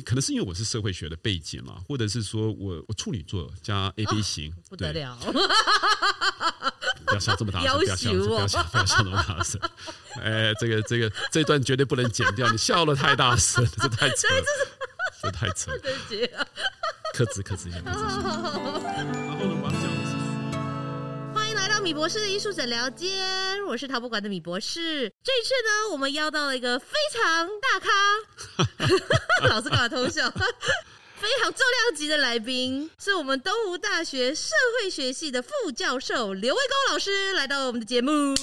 可能是因为我是社会学的背景嘛，或者是说我我处女座加 A B 型，哦、不得了。不要笑这么大声！不要笑，不要笑，不要笑那么大声！哎，这个这个这段绝对不能剪掉，你笑的太大声，这太扯了，这太扯了。克制克制一下，米博士的艺术诊疗间，我是陶博馆的米博士。这一次呢，我们邀到了一个非常大咖，老师干嘛偷笑？非常重量级的来宾，是我们东吴大学社会学系的副教授刘卫高老师来到我们的节目。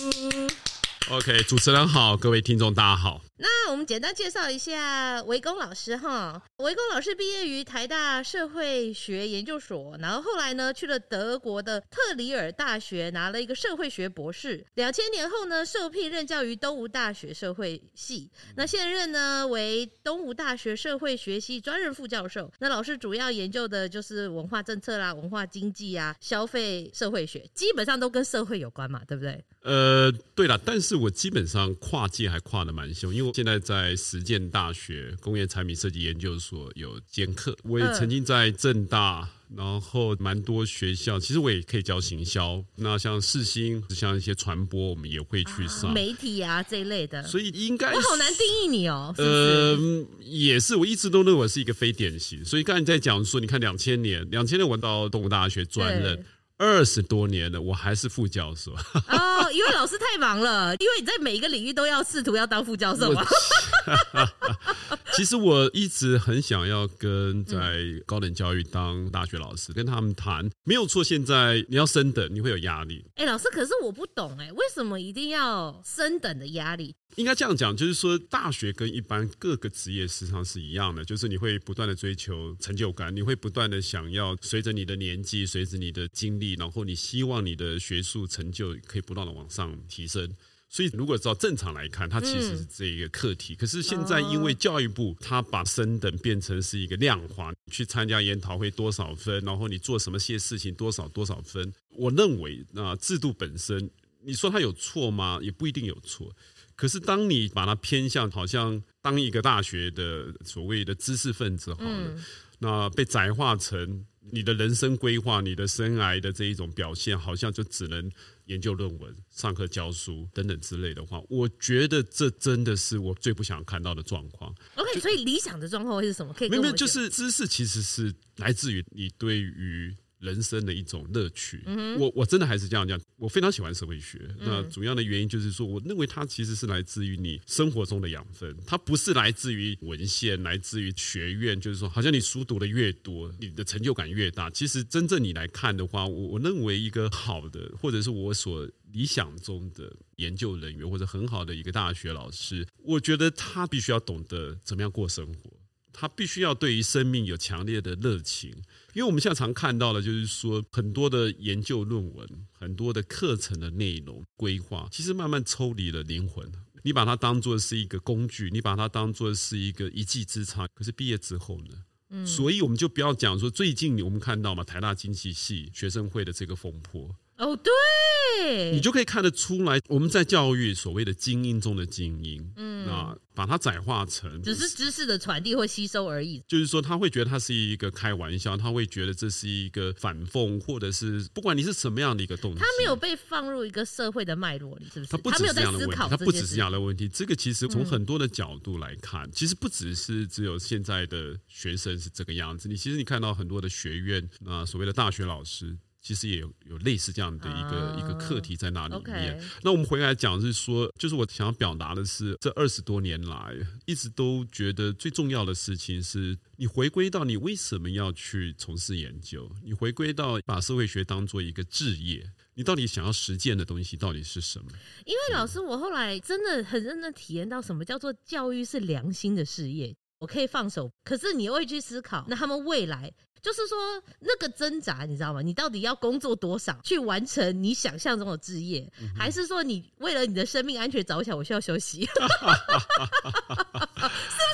OK，主持人好，各位听众大家好。那我们简单介绍一下维公老师哈。维公老师毕业于台大社会学研究所，然后后来呢去了德国的特里尔大学拿了一个社会学博士。两千年后呢受聘任教于东吴大学社会系，那现任呢为东吴大学社会学系专任副教授。那老师主要研究的就是文化政策啦、文化经济啊、消费社会学，基本上都跟社会有关嘛，对不对？呃，对了，但是我基本上跨界还跨的蛮凶，因为。现在在实践大学工业产品设计研究所有兼课，我也曾经在正大，然后蛮多学校，其实我也可以教行销。那像世新，像一些传播，我们也会去上媒体啊这一类的。所以应该我好难定义你哦。呃，也是，我一直都认为我是一个非典型。所以刚才你在讲说，你看两千年，两千年我到东吴大学专任。二十多年了，我还是副教授。哦，因为老师太忙了，因为你在每一个领域都要试图要当副教授嘛。其实我一直很想要跟在高等教育当大学老师，跟他们谈，没有错。现在你要升等，你会有压力。哎，老师，可是我不懂哎，为什么一定要升等的压力？应该这样讲，就是说大学跟一般各个职业实际上是一样的，就是你会不断的追求成就感，你会不断的想要随着你的年纪，随着你的经历，然后你希望你的学术成就可以不断的往上提升。所以如果照正常来看，它其实是这一个课题。可是现在因为教育部它把升等变成是一个量化，去参加研讨会多少分，然后你做什么些事情多少多少分。我认为那制度本身，你说它有错吗？也不一定有错。可是，当你把它偏向好像当一个大学的所谓的知识分子好了，嗯、那被窄化成你的人生规划、你的生涯的这一种表现，好像就只能研究论文、上课教书等等之类的话，我觉得这真的是我最不想看到的状况。OK，所以理想的状况会是什么？可以没有，就是知识其实是来自于你对于。人生的一种乐趣，我我真的还是这样讲，我非常喜欢社会学。那主要的原因就是说，我认为它其实是来自于你生活中的养分，它不是来自于文献，来自于学院。就是说，好像你书读的越多，你的成就感越大。其实真正你来看的话，我我认为一个好的，或者是我所理想中的研究人员，或者很好的一个大学老师，我觉得他必须要懂得怎么样过生活。他必须要对于生命有强烈的热情，因为我们现在常看到的，就是说很多的研究论文、很多的课程的内容规划，其实慢慢抽离了灵魂。你把它当做是一个工具，你把它当做是一个一技之长，可是毕业之后呢？嗯，所以我们就不要讲说最近我们看到嘛，台大经济系学生会的这个风波。哦，对，你就可以看得出来，我们在教育所谓的精英中的精英，嗯，啊，把它窄化成只是知识的传递或吸收而已。就是说，他会觉得他是一个开玩笑，他会觉得这是一个反讽，或者是不管你是什么样的一个动机，他没有被放入一个社会的脉络里，是不是？他不只是这样的问题，他不只是这样的问题。这个其实从很多的角度来看，其实不只是只有现在的学生是这个样子。你其实你看到很多的学院，啊，所谓的大学老师。其实也有有类似这样的一个、uh, 一个课题在那里面。那我们回来讲是说，就是我想要表达的是，这二十多年来一直都觉得最重要的事情是，你回归到你为什么要去从事研究，你回归到把社会学当做一个职业，你到底想要实践的东西到底是什么？因为老师，我后来真的很认真体验到什么叫做教育是良心的事业。我可以放手，可是你又会去思考，那他们未来。就是说，那个挣扎，你知道吗？你到底要工作多少去完成你想象中的职业，嗯、还是说你为了你的生命安全着想，我需要休息？是不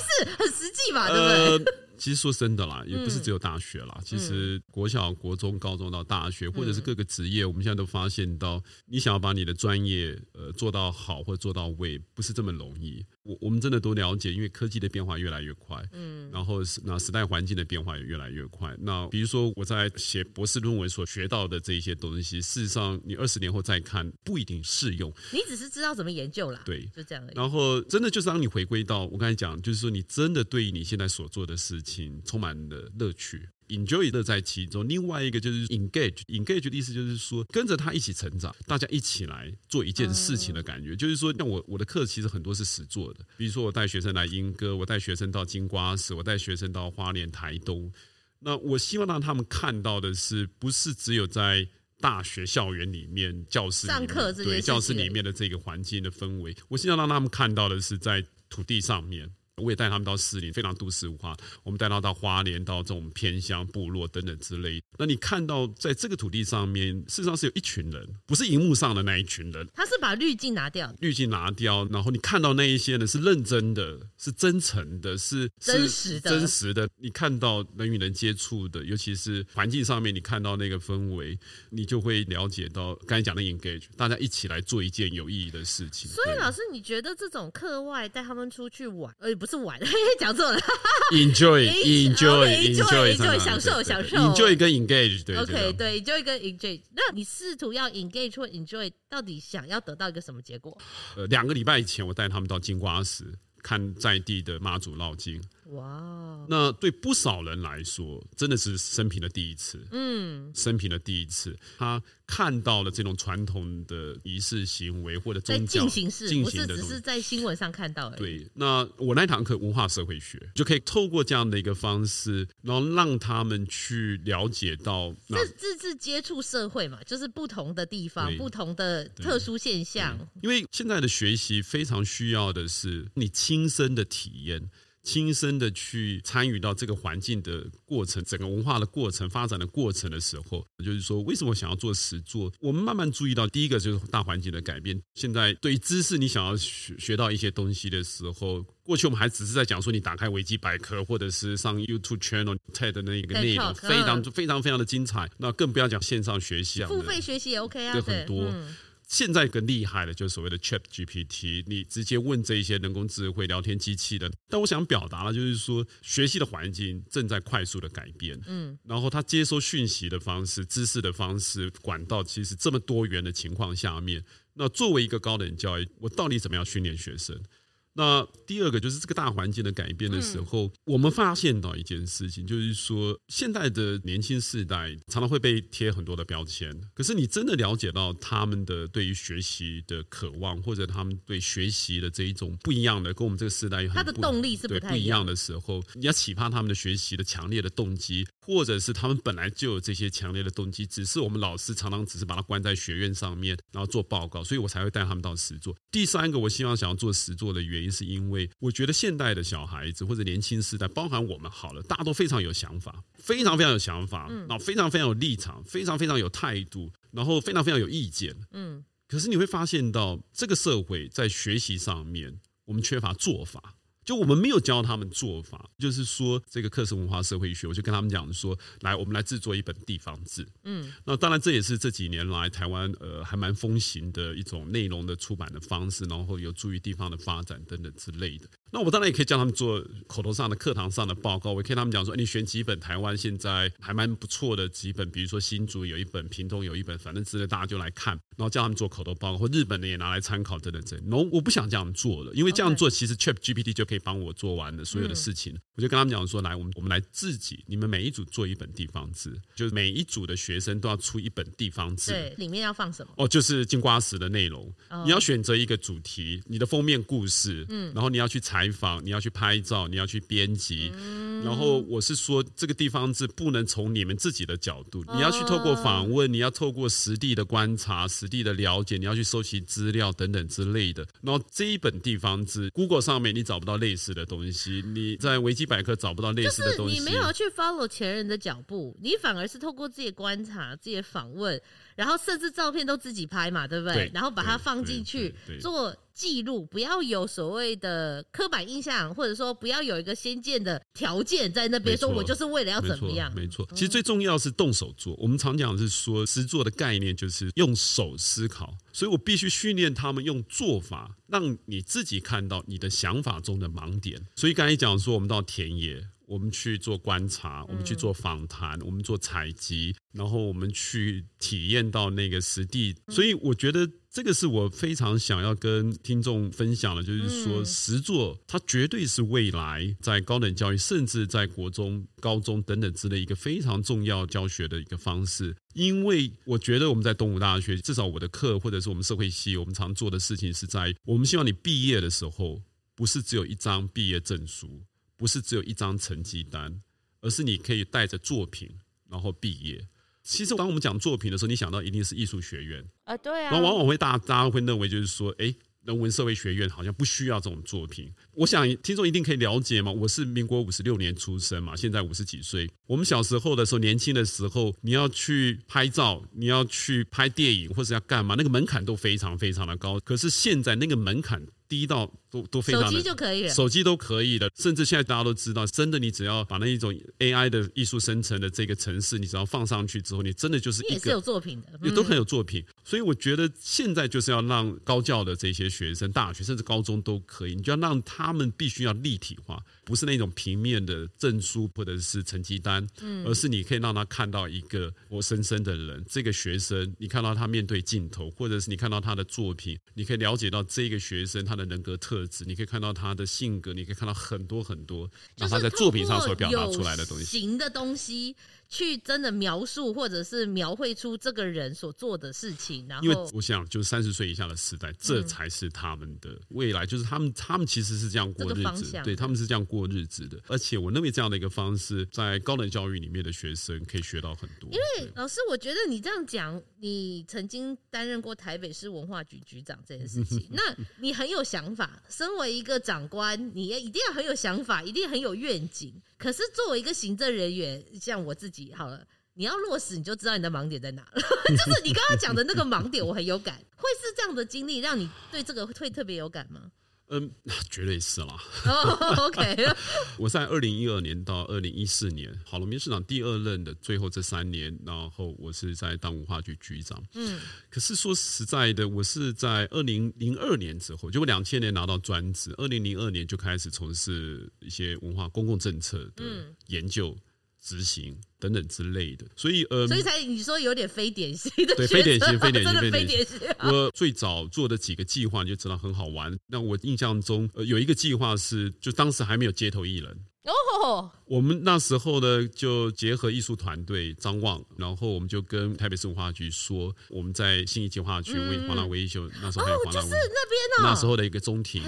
是很实际嘛？对不对？呃其实说真的啦，也不是只有大学啦，嗯、其实国小、国中、高中到大学，或者是各个职业，嗯、我们现在都发现到，你想要把你的专业呃做到好或做到位，不是这么容易。我我们真的都了解，因为科技的变化越来越快，嗯，然后那时代环境的变化也越来越快。那比如说我在写博士论文所学到的这一些东西，事实上你二十年后再看不一定适用。你只是知道怎么研究啦，对，就这样而已。然后真的就是当你回归到我刚才讲，就是说你真的对于你现在所做的事情充满了乐趣。Enjoy 乐在其中，另外一个就是 engage，engage 的意思就是说跟着他一起成长，大家一起来做一件事情的感觉。就是说，像我我的课其实很多是实做的，比如说我带学生来莺歌，我带学生到金瓜石，我带学生到花莲、台东。那我希望让他们看到的是，不是只有在大学校园里面教室上课，对教室里面的这个环境的氛围，我希望让他们看到的是在土地上面。我也带他们到市里，非常都市化。我们带他到花莲，到这种偏乡部落等等之类。那你看到在这个土地上面，事实上是有一群人，不是荧幕上的那一群人。他是把滤镜拿掉，滤镜拿掉，然后你看到那一些呢，是认真的，是真诚的，是真实的，真实的。你看到人与人接触的，尤其是环境上面，你看到那个氛围，你就会了解到刚才讲的 engage，大家一起来做一件有意义的事情。所以，老师，你觉得这种课外带他们出去玩，呃，不是玩，讲错了。Enjoy，enjoy，enjoy，enjoy，享受，享受。Enjoy 跟 engage，对，OK，对，enjoy 跟 engage。那你试图要 engage 或 enjoy，到底想要得到一个什么结果？呃，两个礼拜以前，我带他们到金瓜石看在地的妈祖绕境。哇那对不少人来说，真的是生平的第一次。嗯，生平的第一次，他看到了这种传统的仪式行为或者宗教进行式，不是只是在新闻上看到而已。对，那我那堂课文化社会学就可以透过这样的一个方式，然后让他们去了解到，这这是接触社会嘛，就是不同的地方，不同的特殊现象。因为现在的学习非常需要的是你亲身的体验。亲身的去参与到这个环境的过程，整个文化的过程、发展的过程的时候，就是说，为什么想要做实作？我们慢慢注意到，第一个就是大环境的改变。现在对于知识，你想要学学到一些东西的时候，过去我们还只是在讲说，你打开维基百科，或者是上 YouTube channel、TED 的那个内容，非常非常非常的精彩。那更不要讲线上学习啊，付费学习也 OK 啊，对很多。嗯现在更厉害的，就是所谓的 Chat GPT，你直接问这一些人工智慧聊天机器的。但我想表达的，就是说学习的环境正在快速的改变，嗯，然后他接收讯息的方式、知识的方式、管道，其实这么多元的情况下面，那作为一个高等教育，我到底怎么样训练学生？那第二个就是这个大环境的改变的时候，嗯、我们发现到一件事情，就是说现在的年轻世代常常会被贴很多的标签。可是你真的了解到他们的对于学习的渴望，或者他们对学习的这一种不一样的，跟我们这个时代有很他的动力是不不一样的时候，你要启发他们的学习的强烈的动机，或者是他们本来就有这些强烈的动机，只是我们老师常常只是把它关在学院上面，然后做报告，所以我才会带他们到实作。第三个，我希望想要做实作的原因。是因为我觉得现代的小孩子或者年轻时代，包含我们好了，大家都非常有想法，非常非常有想法，然后非常非常有立场，非常非常有态度，然后非常非常有意见。嗯，可是你会发现到这个社会在学习上面，我们缺乏做法。就我们没有教他们做法，就是说这个课程文化社会学，我就跟他们讲说，来，我们来制作一本地方志。嗯，那当然这也是这几年来台湾呃还蛮风行的一种内容的出版的方式，然后有助于地方的发展等等之类的。那我当然也可以叫他们做口头上的课堂上的报告，我也可以跟他们讲说，你选几本台湾现在还蛮不错的几本，比如说新竹有一本，屏东有一本，反正之类大家就来看，然后叫他们做口头报告，或日本的也拿来参考等等等。然后我不想这样做了，因为这样做其实 Chat GPT 就可以帮我做完的所有的事情。我就跟他们讲说，来，我们我们来自己，你们每一组做一本地方志，就是每一组的学生都要出一本地方志，对，里面要放什么？哦，就是金瓜石的内容，你要选择一个主题，你的封面故事，嗯，然后你要去采。访，你要去拍照，你要去编辑，嗯、然后我是说，这个地方志不能从你们自己的角度，你要去透过访问，你要透过实地的观察、实地的了解，你要去收集资料等等之类的。然后这一本地方志，Google 上面你找不到类似的东西，你在维基百科找不到类似的东西，你没有去 follow 前人的脚步，你反而是透过自己的观察、自己的访问。然后甚至照片都自己拍嘛，对不对？对然后把它放进去做记录，不要有所谓的刻板印象，或者说不要有一个先见的条件在那边，说我就是为了要怎么样？没错，其实最重要是动手做。我们常讲是说，实作的概念就是用手思考，所以我必须训练他们用做法，让你自己看到你的想法中的盲点。所以刚才讲说，我们到田野。我们去做观察，我们去做访谈，我们做采集，然后我们去体验到那个实地。所以我觉得这个是我非常想要跟听众分享的，就是说实作它绝对是未来在高等教育，甚至在国中、高中等等之类一个非常重要教学的一个方式。因为我觉得我们在东吴大学，至少我的课或者是我们社会系，我们常做的事情是在我们希望你毕业的时候，不是只有一张毕业证书。不是只有一张成绩单，而是你可以带着作品然后毕业。其实当我们讲作品的时候，你想到一定是艺术学院啊，对啊。然后往往会大家大家会认为就是说，哎，人文社会学院好像不需要这种作品。我想听众一定可以了解嘛，我是民国五十六年出生嘛，现在五十几岁。我们小时候的时候，年轻的时候，你要去拍照，你要去拍电影，或者要干嘛，那个门槛都非常非常的高。可是现在那个门槛。低到都都非常的，手机就可以了，手机都可以了，甚至现在大家都知道，真的，你只要把那一种 AI 的艺术生成的这个城市，你只要放上去之后，你真的就是一个也是有作品的，也都很有作品。所以我觉得现在就是要让高教的这些学生，大学甚至高中都可以，你就要让他他们必须要立体化，不是那种平面的证书或者是成绩单，嗯而是你可以让他看到一个活生生的人，这个学生，你看到他面对镜头，或者是你看到他的作品，你可以了解到这个学生他的。人格特质，你可以看到他的性格，你可以看到很多很多，然后他在作品上所表达出来的东西，行的东西。去真的描述或者是描绘出这个人所做的事情，然后因为我想，就是三十岁以下的时代，这才是他们的未来，就是他们他们其实是这样过日子，对，他们是这样过日子的。而且我认为这样的一个方式，在高等教育里面的学生可以学到很多。因为老师，我觉得你这样讲，你曾经担任过台北市文化局局长这件事情，那你很有想法。身为一个长官，你也一定要很有想法，一定很有愿景。可是作为一个行政人员，像我自己，好了，你要落实，你就知道你的盲点在哪了。就是你刚刚讲的那个盲点，我很有感。会是这样的经历让你对这个会特别有感吗？嗯，绝对是啦。Oh, OK，我在二零一二年到二零一四年，郝龙斌市长第二任的最后这三年，然后我是在当文化局局长。嗯，可是说实在的，我是在二零零二年之后，就两千年拿到专职，二零零二年就开始从事一些文化公共政策的研究。嗯执行等等之类的，所以呃，所以才你说有点非典型的，对，非典型，非典型，真的非典型。我最早做的几个计划，你就知道很好玩。那我印象中，呃，有一个计划是，就当时还没有街头艺人哦。我们那时候呢，就结合艺术团队张望，然后我们就跟台北市文化局说，我们在新义计划区为黄浪威秀，那时候还有黄浪威，就是那边哦，那时候的一个中庭。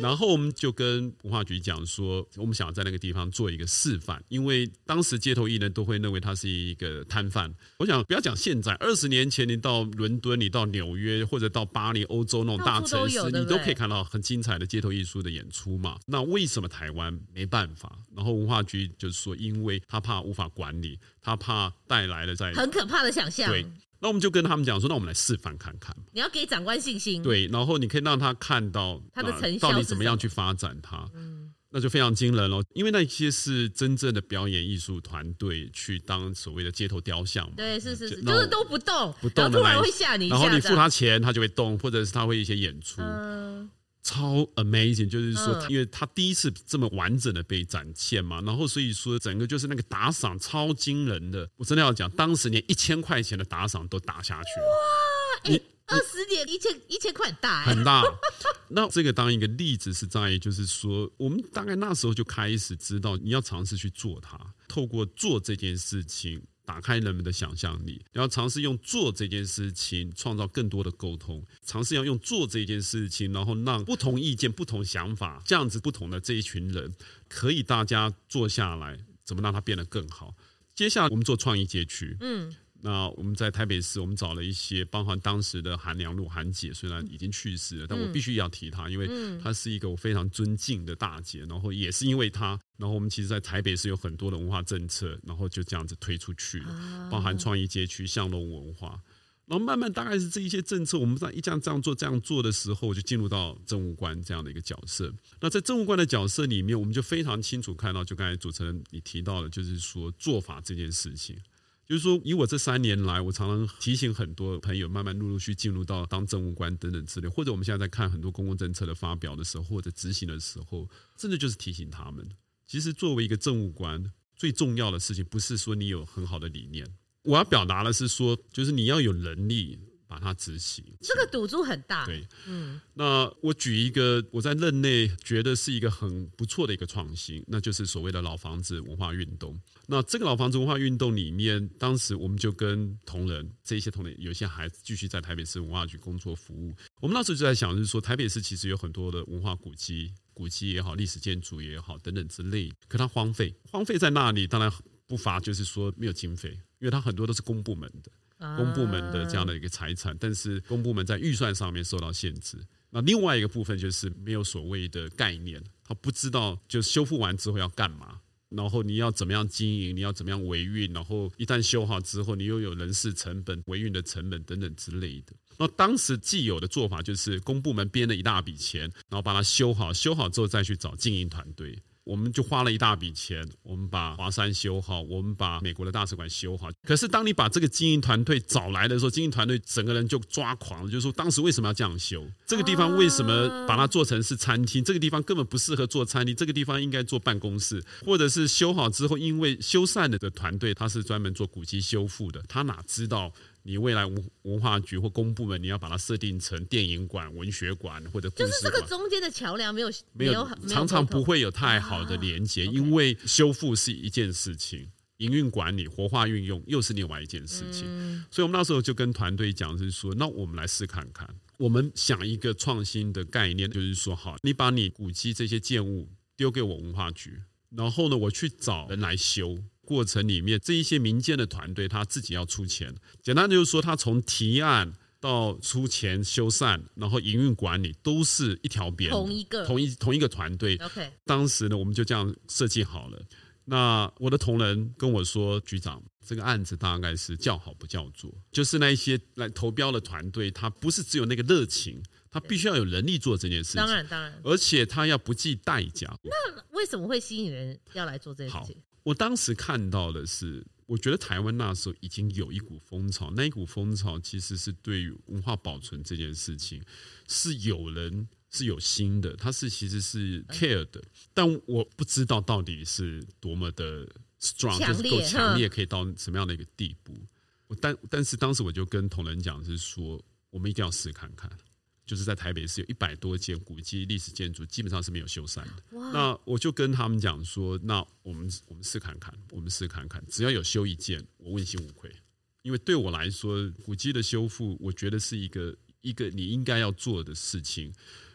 然后我们就跟文化局讲说，我们想要在那个地方做一个示范，因为当时街头艺人都会认为他是一个摊贩。我想不要讲现在，二十年前你到伦敦、你到纽约或者到巴黎、欧洲那种大城市，你都可以看到很精彩的街头艺术的演出嘛。那为什么台湾没办法？然后文化局就是说，因为他怕无法管理，他怕带来了在很可怕的想象。对。那我们就跟他们讲说，那我们来示范看看。你要给长官信心，对，然后你可以让他看到他的成效，到底怎么样去发展它。嗯，那就非常惊人了，因为那些是真正的表演艺术团队去当所谓的街头雕像嘛。对，是是是，就是都不动，不动，突然会吓你一下，然后你付他钱，他就会动，或者是他会一些演出。嗯超 amazing，就是说，因为他第一次这么完整的被展现嘛，然后所以说整个就是那个打赏超惊人的，我真的要讲，当时连一千块钱的打赏都打下去了。哇，哎，二十年一千一千块很大，很大。那这个当一个例子是在于，就是说，我们大概那时候就开始知道，你要尝试去做它，透过做这件事情。打开人们的想象力，然后尝试用做这件事情创造更多的沟通，尝试要用做这件事情，然后让不同意见、不同想法这样子不同的这一群人，可以大家坐下来，怎么让它变得更好？接下来我们做创意街区，嗯。那我们在台北市，我们找了一些，包含当时的韩良露韩姐，虽然已经去世了，但我必须要提她，因为她是一个我非常尊敬的大姐。然后也是因为她，然后我们其实，在台北市有很多的文化政策，然后就这样子推出去，包含创意街区、巷弄文化。然后慢慢大概是这一些政策，我们在一这样这样做这样做的时候，就进入到政务官这样的一个角色。那在政务官的角色里面，我们就非常清楚看到，就刚才主持人你提到的，就是说做法这件事情。就是说，以我这三年来，我常常提醒很多朋友，慢慢陆陆续进入到当政务官等等之类，或者我们现在在看很多公共政策的发表的时候，或者执行的时候，真的就是提醒他们，其实作为一个政务官，最重要的事情不是说你有很好的理念，我要表达的是说，就是你要有能力。把它执行，这个赌注很大。对，嗯，那我举一个我在任内觉得是一个很不错的一个创新，那就是所谓的老房子文化运动。那这个老房子文化运动里面，当时我们就跟同仁，这些同仁，有些还继续在台北市文化局工作服务。我们那时候就在想，就是说台北市其实有很多的文化古迹，古迹也好，历史建筑也好，等等之类，可它荒废，荒废在那里，当然不乏就是说没有经费，因为它很多都是公部门的。公部门的这样的一个财产，但是公部门在预算上面受到限制。那另外一个部分就是没有所谓的概念，他不知道就修复完之后要干嘛，然后你要怎么样经营，你要怎么样维运，然后一旦修好之后，你又有人事成本、维运的成本等等之类的。那当时既有的做法就是公部门编了一大笔钱，然后把它修好，修好之后再去找经营团队。我们就花了一大笔钱，我们把华山修好，我们把美国的大使馆修好。可是当你把这个经营团队找来的时候，经营团队整个人就抓狂了，就是说当时为什么要这样修？这个地方为什么把它做成是餐厅？这个地方根本不适合做餐厅，这个地方应该做办公室，或者是修好之后，因为修缮了的团队他是专门做古迹修复的，他哪知道？你未来文文化局或公部门，你要把它设定成电影馆、文学馆或者馆，就是这个中间的桥梁没有没有，常常不会有太好的连接，因为修复是一件事情，营运管理、活化运用又是另外一件事情。所以我们那时候就跟团队讲，就是说，那我们来试看看，我们想一个创新的概念，就是说，好，你把你古迹这些建物丢给我文化局，然后呢，我去找人来修。过程里面，这一些民间的团队他自己要出钱。简单就是说，他从提案到出钱修缮，然后营运管理都是一条边，同一个，同一同一个团队。OK，当时呢，我们就这样设计好了。那我的同仁跟我说，局长，这个案子大概是叫好不叫座，就是那一些来投标的团队，他不是只有那个热情，他必须要有能力做这件事情。当然，当然，而且他要不计代价。那为什么会吸引人要来做这件事情？我当时看到的是，我觉得台湾那时候已经有一股风潮，那一股风潮其实是对于文化保存这件事情是有人是有心的，他是其实是 care 的，但我不知道到底是多么的 strong，就是够强烈，可以到什么样的一个地步。我但但是当时我就跟同仁讲，是说我们一定要试看看。就是在台北市有一百多间古迹历史建筑，基本上是没有修缮的。那我就跟他们讲说，那我们我们试看看，我们试看看，只要有修一件，我问心无愧。因为对我来说，古迹的修复，我觉得是一个一个你应该要做的事情。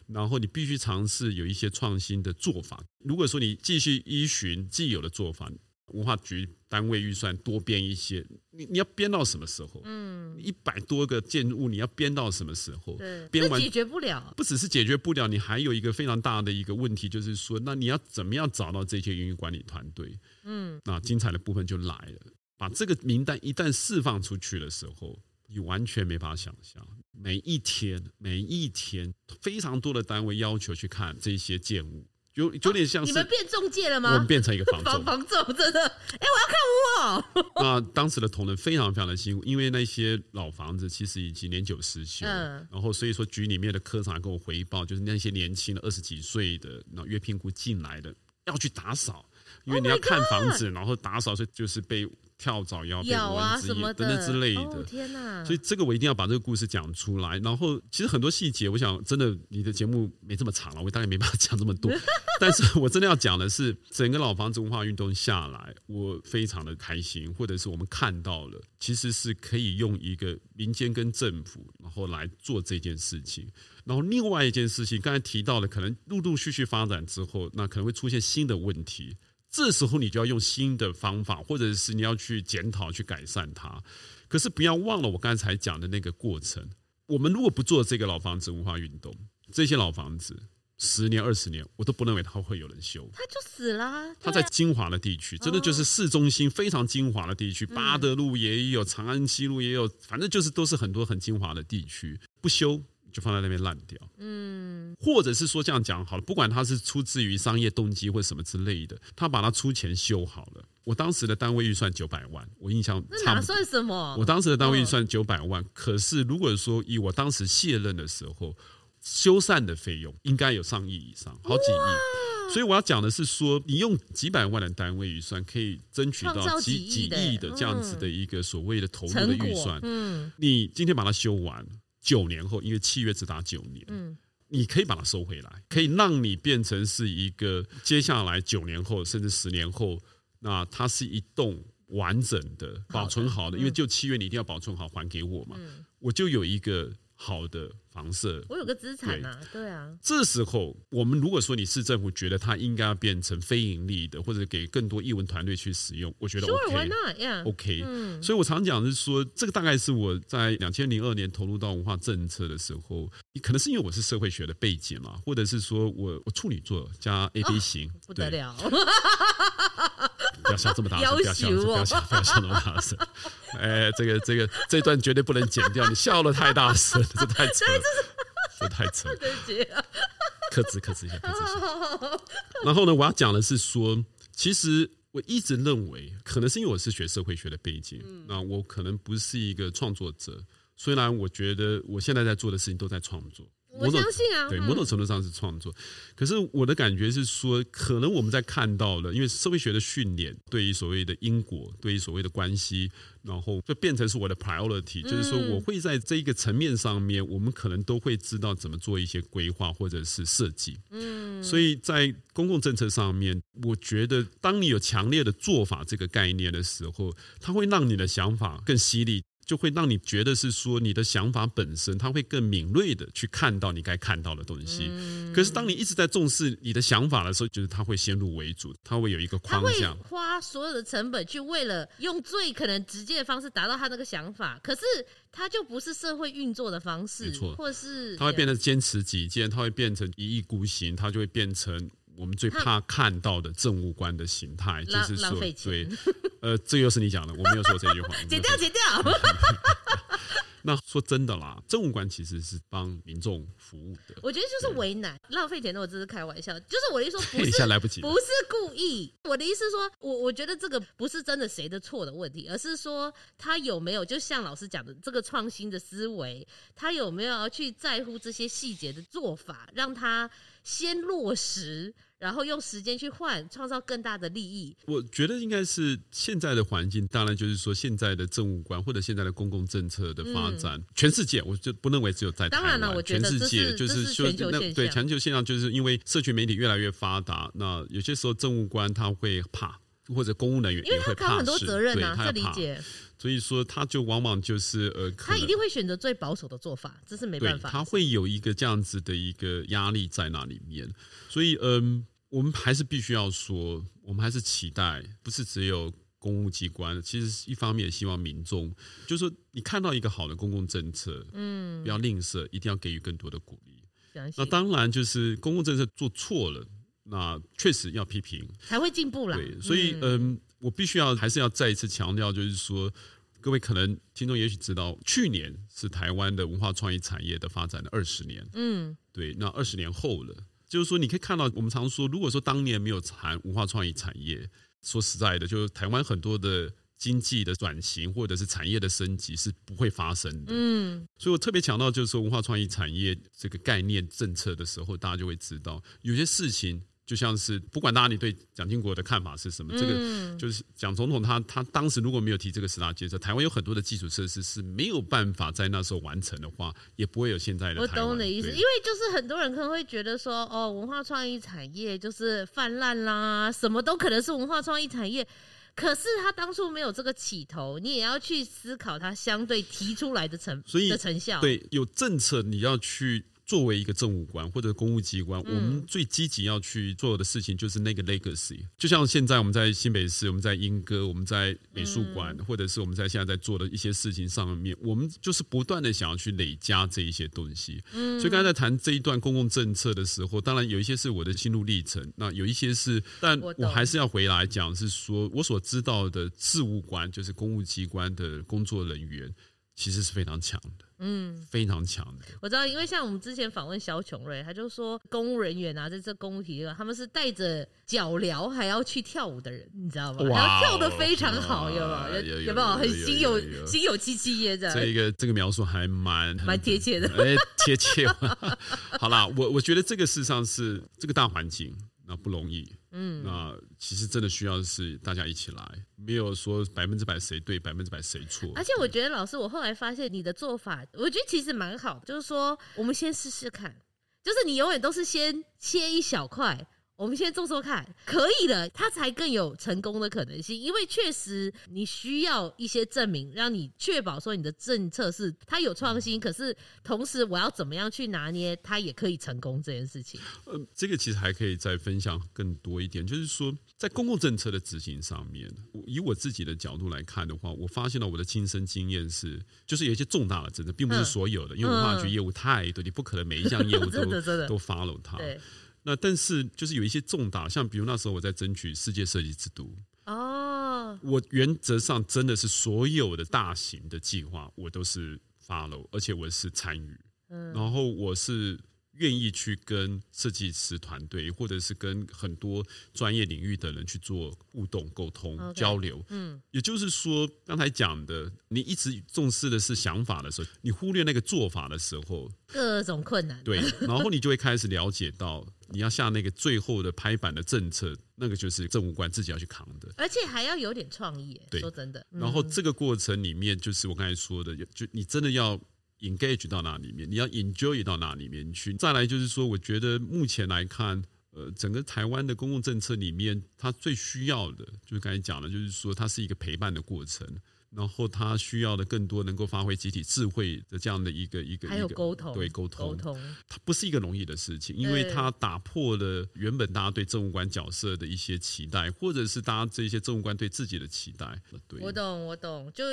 然后你必须尝试有一些创新的做法。如果说你继续依循既有的做法，文化局单位预算多编一些，你你要编到什么时候？嗯，一百多个建筑物，你要编到什么时候？对，编完解决不了。不只是解决不了，你还有一个非常大的一个问题，就是说，那你要怎么样找到这些营运管理团队？嗯，那精彩的部分就来了。把这个名单一旦释放出去的时候，你完全没法想象，每一天每一天，非常多的单位要求去看这些建物。有有点像是、啊、你们变中介了吗？我们变成一个房仲，房总真的。哎、欸，我要看屋哦。那当时的同仁非常非常的辛苦，因为那些老房子其实已经年久失修。嗯。然后所以说局里面的科长跟我回报，就是那些年轻的二十几岁的，那约聘雇进来的要去打扫，因为你要看房子，然后打扫，所以就是被。跳蚤咬、被蚊子咬等等之类的，哦、天哪！所以这个我一定要把这个故事讲出来。然后其实很多细节，我想真的你的节目没这么长了，我大概没办法讲这么多。但是我真的要讲的是，整个老房子文化运动下来，我非常的开心，或者是我们看到了，其实是可以用一个民间跟政府，然后来做这件事情。然后另外一件事情，刚才提到了，可能陆陆续续发展之后，那可能会出现新的问题。这时候你就要用新的方法，或者是你要去检讨、去改善它。可是不要忘了我刚才讲的那个过程。我们如果不做这个老房子文化运动，这些老房子十年、二十年，我都不认为它会有人修，它就死了。它在精华的地区，真的就是市中心非常精华的地区，哦、八德路也有，长安西路也有，反正就是都是很多很精华的地区，不修就放在那边烂掉。嗯，或者是说这样讲好了，不管它是出自于商业动机或什么之类的，他把它出钱修好了。我当时的单位预算九百万，我印象那哪算什么？我当时的单位预算九百万，哦、可是如果说以我当时卸任的时候。修缮的费用应该有上亿以上，好几亿。所以我要讲的是说，你用几百万的单位预算，可以争取到几几亿的这样子的一个所谓的投入的预算。嗯，你今天把它修完，九年后，因为契约只打九年，嗯，你可以把它收回来，可以让你变成是一个接下来九年后甚至十年后，那它是一栋完整的保存好的，因为就契约你一定要保存好还给我嘛，我就有一个。好的房舍，我有个资产啊，对，对啊。这时候，我们如果说你市政府觉得它应该要变成非盈利的，或者给更多艺文团队去使用，我觉得 OK，OK。Sure, why not? Yeah. 嗯，所以我常讲是说，这个大概是我在两千零二年投入到文化政策的时候，可能是因为我是社会学的背景嘛，或者是说我我处女座加 AB 型，哦，不得了。不要笑这么大声！不要笑，不要笑，不要笑那么大声！哎，这个这个这段绝对不能剪掉，你笑的太大声，这太扯了，这太扯了。克制，克制一下，克制一下。然后呢，我要讲的是说，其实我一直认为，可能是因为我是学社会学的背景，那我可能不是一个创作者。虽然我觉得我现在在做的事情都在创作。我相信啊，对，某种程度上是创作。可是我的感觉是说，可能我们在看到了，因为社会学的训练，对于所谓的因果，对于所谓的关系，然后就变成是我的 priority，就是说，我会在这一个层面上面，我们可能都会知道怎么做一些规划或者是设计。嗯，所以在公共政策上面，我觉得当你有强烈的做法这个概念的时候，它会让你的想法更犀利。就会让你觉得是说你的想法本身，它会更敏锐的去看到你该看到的东西。可是当你一直在重视你的想法的时候，就是它会先入为主，它会有一个框架，花所有的成本去为了用最可能直接的方式达到他那个想法。可是它就不是社会运作的方式，没错，或是它会变得坚持己见，它会变成一意孤行，它就会变成我们最怕看到的政务官的形态，就是说对。呃，这又是你讲的，我没有说这句话。剪掉，剪掉。那说真的啦，政务官其实是帮民众服务的。我觉得就是为难，浪费钱的，我只是开玩笑。就是我的意思说，不是来不及，不是故意。我的意思是说，我我觉得这个不是真的谁的错的问题，而是说他有没有，就像老师讲的，这个创新的思维，他有没有要去在乎这些细节的做法，让他先落实。然后用时间去换，创造更大的利益。我觉得应该是现在的环境，当然就是说现在的政务官或者现在的公共政策的发展，嗯、全世界我就不认为只有在台湾。当然了，我觉得全世界就是说，那对全球现象，就是因为社群媒体越来越发达，那有些时候政务官他会怕，或者公务人员也会怕，很多责任啊，这理解。所以说，他就往往就是呃，他一定会选择最保守的做法，这是没办法。他会有一个这样子的一个压力在那里面，所以嗯，我们还是必须要说，我们还是期待，不是只有公务机关，其实一方面也希望民众，就是说你看到一个好的公共政策，嗯，不要吝啬，一定要给予更多的鼓励。那当然就是公共政策做错了，那确实要批评，才会进步啦。对，所以嗯。我必须要还是要再一次强调，就是说，各位可能听众也许知道，去年是台湾的文化创意产业的发展的二十年。嗯，对，那二十年后了，就是说，你可以看到，我们常说，如果说当年没有谈文化创意产业，说实在的，就是台湾很多的经济的转型或者是产业的升级是不会发生的。嗯，所以我特别强调，就是说文化创意产业这个概念政策的时候，大家就会知道有些事情。就像是不管大家你对蒋经国的看法是什么，嗯、这个就是蒋总统他他当时如果没有提这个十大建设，台湾有很多的基础设施是没有办法在那时候完成的话，也不会有现在的。我懂你的意思，因为就是很多人可能会觉得说，哦，文化创意产业就是泛滥啦，什么都可能是文化创意产业，可是他当初没有这个起头，你也要去思考他相对提出来的成所以的成效。对，有政策你要去。作为一个政务官或者公务机关，我们最积极要去做的事情就是那个 legacy。就像现在我们在新北市，我们在莺歌，我们在美术馆，或者是我们在现在在做的一些事情上面，我们就是不断的想要去累加这一些东西。所以刚才在谈这一段公共政策的时候，当然有一些是我的心路历程，那有一些是，但我还是要回来讲，是说我所知道的事务官，就是公务机关的工作人员。其实是非常强的，嗯，非常强的。我知道，因为像我们之前访问萧琼瑞，他就说，公务人员啊，在这公务体系，他们是带着脚镣还要去跳舞的人，你知道吗？哇，跳的非常好，有没有？有没有很心有心有戚戚焉的？这一个这个描述还蛮蛮贴切的，哎，贴切。好啦，我我觉得这个事实上是这个大环境。那不容易，嗯，那其实真的需要是大家一起来，没有说百分之百谁对，百分之百谁错。而且我觉得老师，我后来发现你的做法，我觉得其实蛮好，就是说我们先试试看，就是你永远都是先切一小块。我们先做做看，可以的，它才更有成功的可能性。因为确实你需要一些证明，让你确保说你的政策是它有创新，可是同时我要怎么样去拿捏它也可以成功这件事情。呃，这个其实还可以再分享更多一点，就是说在公共政策的执行上面，以我自己的角度来看的话，我发现了我的亲身经验是，就是有一些重大的政策，并不是所有的，嗯、因为文化局业务太多，你不可能每一项业务都 都 follow 它。对。那但是就是有一些重大，像比如那时候我在争取世界设计之都哦，我原则上真的是所有的大型的计划我都是 follow，而且我是参与，嗯，然后我是。愿意去跟设计师团队，或者是跟很多专业领域的人去做互动、沟通、Okay, 交流。嗯，也就是说，刚才讲的，你一直重视的是想法的时候，你忽略那个做法的时候，各种困难。对，然后你就会开始了解到，你要下那个最后的拍板的政策，那个就是政务官自己要去扛的，而且还要有点创意。对，说真的。然后这个过程里面，就是我刚才说的，就你真的要。Engage 到那里面，你要 enjoy 到那里面去。再来就是说，我觉得目前来看，呃，整个台湾的公共政策里面，它最需要的，就是刚才讲的，就是说它是一个陪伴的过程，然后它需要的更多能够发挥集体智慧的这样的一个一个，还有沟通，对沟通，沟通，它不是一个容易的事情，因为它打破了原本大家对政务官角色的一些期待，或者是大家这些政务官对自己的期待。对，我懂，我懂，就。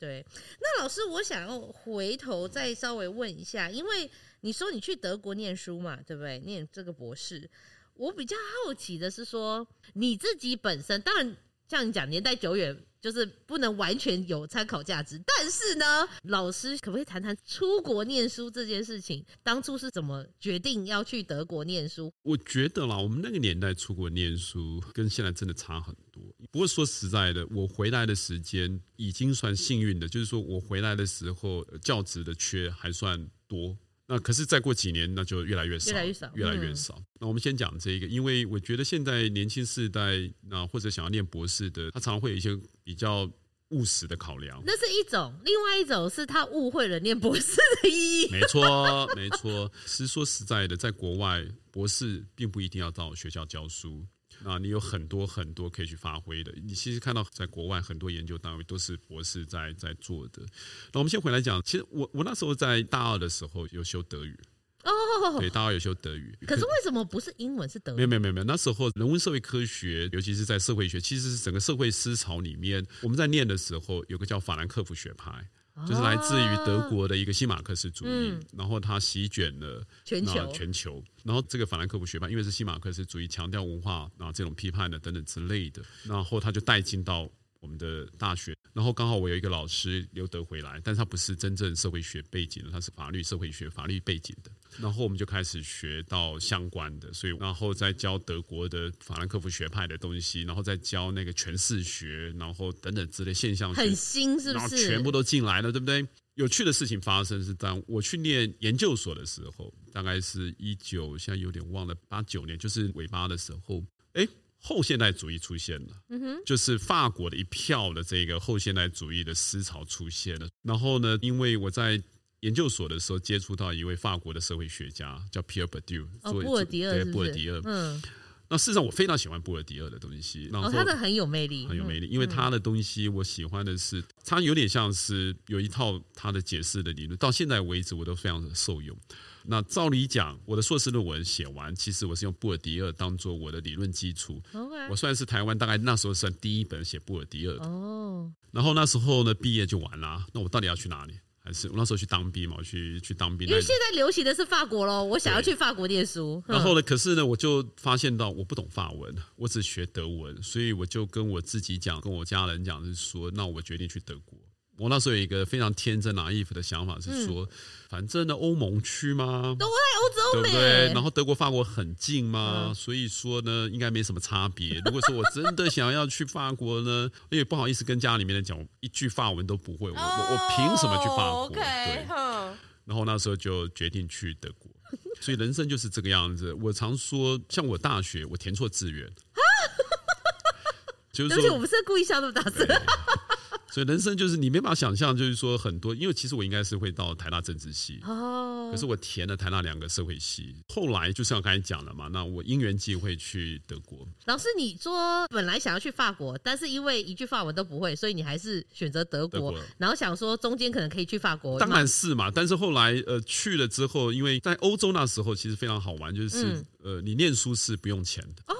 对，那老师，我想要回头再稍微问一下，因为你说你去德国念书嘛，对不对？念这个博士，我比较好奇的是说，你自己本身，当然像你讲年代久远。就是不能完全有参考价值，但是呢，老师可不可以谈谈出国念书这件事情？当初是怎么决定要去德国念书？我觉得啦，我们那个年代出国念书跟现在真的差很多。不过说实在的，我回来的时间已经算幸运的，就是说我回来的时候教职的缺还算多。那可是再过几年，那就越来越少，越来越少，越来越少。嗯、那我们先讲这个，因为我觉得现在年轻世代，那或者想要念博士的，他常常会有一些比较务实的考量。那是一种，另外一种是他误会了念博士的意义。没错，没错。其实说实在的，在国外，博士并不一定要到学校教书。啊，你有很多很多可以去发挥的。你其实看到在国外很多研究单位都是博士在在做的。那我们先回来讲，其实我我那时候在大二的时候有修德语哦，对，大二有修德语。可是为什么不是英文是德语？没有没有没有没有，那时候人文社会科学，尤其是在社会学，其实是整个社会思潮里面，我们在念的时候有个叫法兰克福学派。就是来自于德国的一个新马克思主义，嗯、然后它席卷了全球，全球。然后这个法兰克福学派，因为是新马克思主义，强调文化，然后这种批判的等等之类的，然后他就带进到。我们的大学，然后刚好我有一个老师留德回来，但是他不是真正社会学背景的，他是法律社会学法律背景的。然后我们就开始学到相关的，所以然后再教德国的法兰克福学派的东西，然后再教那个诠释学，然后等等之类现象学，很新是不是？然后全部都进来了，对不对？有趣的事情发生是当我去念研究所的时候，大概是一九，现在有点忘了，八九年，就是尾巴的时候，哎。后现代主义出现了，嗯哼，就是法国的一票的这个后现代主义的思潮出现了。然后呢，因为我在研究所的时候接触到一位法国的社会学家，叫皮尔·博迪厄，哦，布尔迪厄，对，布尔迪厄，嗯。那事实上，我非常喜欢布尔迪厄的东西。然后他的很有魅力，很有魅力，因为他的东西我喜欢的是，他有点像是有一套他的解释的理论，到现在为止我都非常的受用。那照理讲，我的硕士论文写完，其实我是用布尔迪厄当做我的理论基础。我算是台湾大概那时候算第一本写布尔迪厄的。哦。然后那时候呢，毕业就完了。那我到底要去哪里？还是我那时候去当兵嘛？我去去当兵。因为现在流行的是法国喽，我想要去法国念书。然后呢，可是呢，我就发现到我不懂法文，我只学德文，所以我就跟我自己讲，跟我家人讲，是说，那我决定去德国。我那时候有一个非常天真、naive 的想法，是说，嗯、反正呢，欧盟区嘛，都在欧洲，对不对？然后德国、法国很近嘛，嗯、所以说呢，应该没什么差别。如果说我真的想要去法国呢，因为不好意思跟家里面人讲，我一句法文都不会，我我我凭什么去法国？对。然后那时候就决定去德国，所以人生就是这个样子。我常说，像我大学我填错志愿，就是说，我不是故意笑那么大声。所以人生就是你没办法想象，就是说很多，因为其实我应该是会到台大政治系，哦，可是我填了台大两个社会系，后来就像我刚才讲了嘛，那我因缘际会去德国。老师，你说本来想要去法国，但是因为一句法文都不会，所以你还是选择德国，德国然后想说中间可能可以去法国。当然是嘛，但是后来呃去了之后，因为在欧洲那时候其实非常好玩，就是、嗯、呃你念书是不用钱的哦。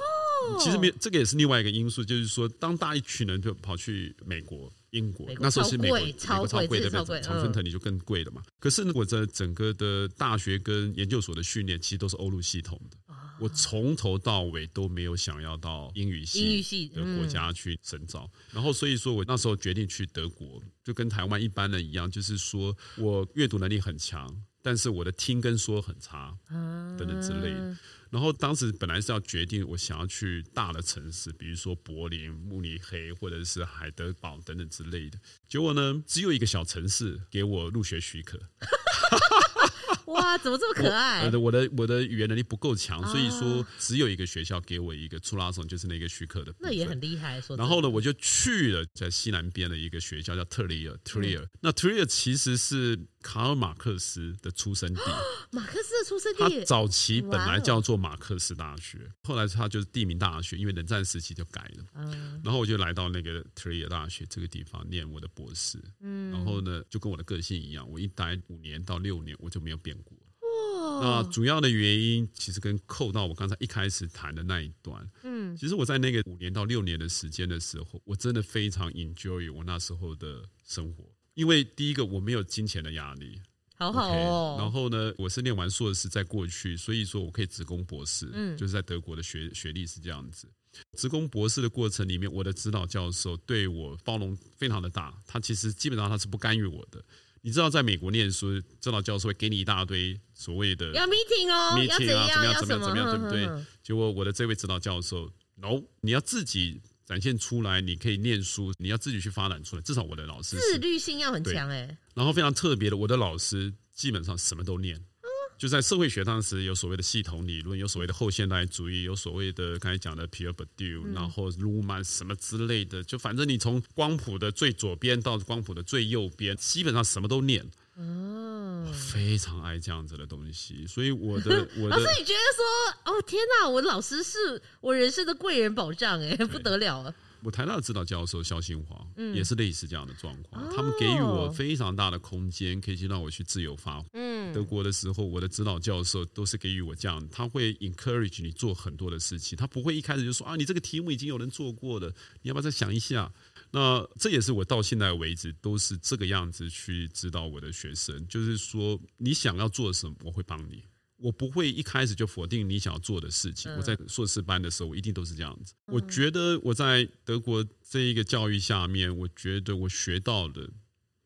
其实没这个也是另外一个因素，就是说当大一群人就跑去美国。英国那时候是美国，美国超贵的，常春藤你就更贵了嘛。可是呢，我在整个的大学跟研究所的训练，其实都是欧陆系统的。我从头到尾都没有想要到英语系的国家去深造。然后所以说我那时候决定去德国，就跟台湾一般人一样，就是说我阅读能力很强，但是我的听跟说很差，等等之类的。然后当时本来是要决定我想要去大的城市，比如说柏林、慕尼黑或者是海德堡等等之类的。结果呢，只有一个小城市给我入学许可。哇，怎么这么可爱？我的我的我的语言能力不够强，所以说只有一个学校给我一个出拉松，就是那个许可的。那也很厉害。说。然后呢，我就去了在西南边的一个学校，叫特里尔。特里尔，那特里尔其实是卡尔马克思的出生地。马克思的出生地。他早期本来叫做马克思大学，后来他就是地名大学，因为冷战时期就改了。嗯。然后我就来到那个特里尔大学这个地方念我的博士。嗯。然后呢，就跟我的个性一样，我一待五年到六年，我就没有变过。那主要的原因其实跟扣到我刚才一开始谈的那一段，嗯，其实我在那个五年到六年的时间的时候，我真的非常 enjoy 我那时候的生活，因为第一个我没有金钱的压力，好好哦。然后呢，我是念完硕士在过去，所以说我可以直攻博士，嗯，就是在德国的学学历是这样子。直攻博士的过程里面，我的指导教授对我包容非常的大，他其实基本上他是不干预我的。你知道，在美国念书，指导教授会给你一大堆所谓的要 meeting 哦，meeting 啊，怎么样，怎么样，怎么样，对不对？结果我的这位指导教授，no，你要自己展现出来，你可以念书，你要自己去发展出来。至少我的老师自律性要很强哎。然后非常特别的，我的老师基本上什么都念。就在社会学当时有所谓的系统理论，有所谓的后现代主义，有所谓的刚才讲的 Pierre Bourdieu，然后鲁曼什么之类的，就反正你从光谱的最左边到光谱的最右边，基本上什么都念。哦，我非常爱这样子的东西，所以我的 我的老师，你觉得说，哦天哪，我老师是我人生的贵人保障，哎，不得了了。我台大的指导教授萧新华，嗯，也是类似这样的状况，嗯，他们给予我非常大的空间，可以去让我去自由发挥。嗯，德国的时候，我的指导教授都是给予我这样，他会 encourage 你做很多的事情，他不会一开始就说啊，你这个题目已经有人做过了，你要不要再想一下？那这也是我到现在为止都是这个样子去指导我的学生，就是说你想要做什么，我会帮你。我不会一开始就否定你想要做的事情。我在硕士班的时候，我一定都是这样子。我觉得我在德国这一个教育下面，我觉得我学到的，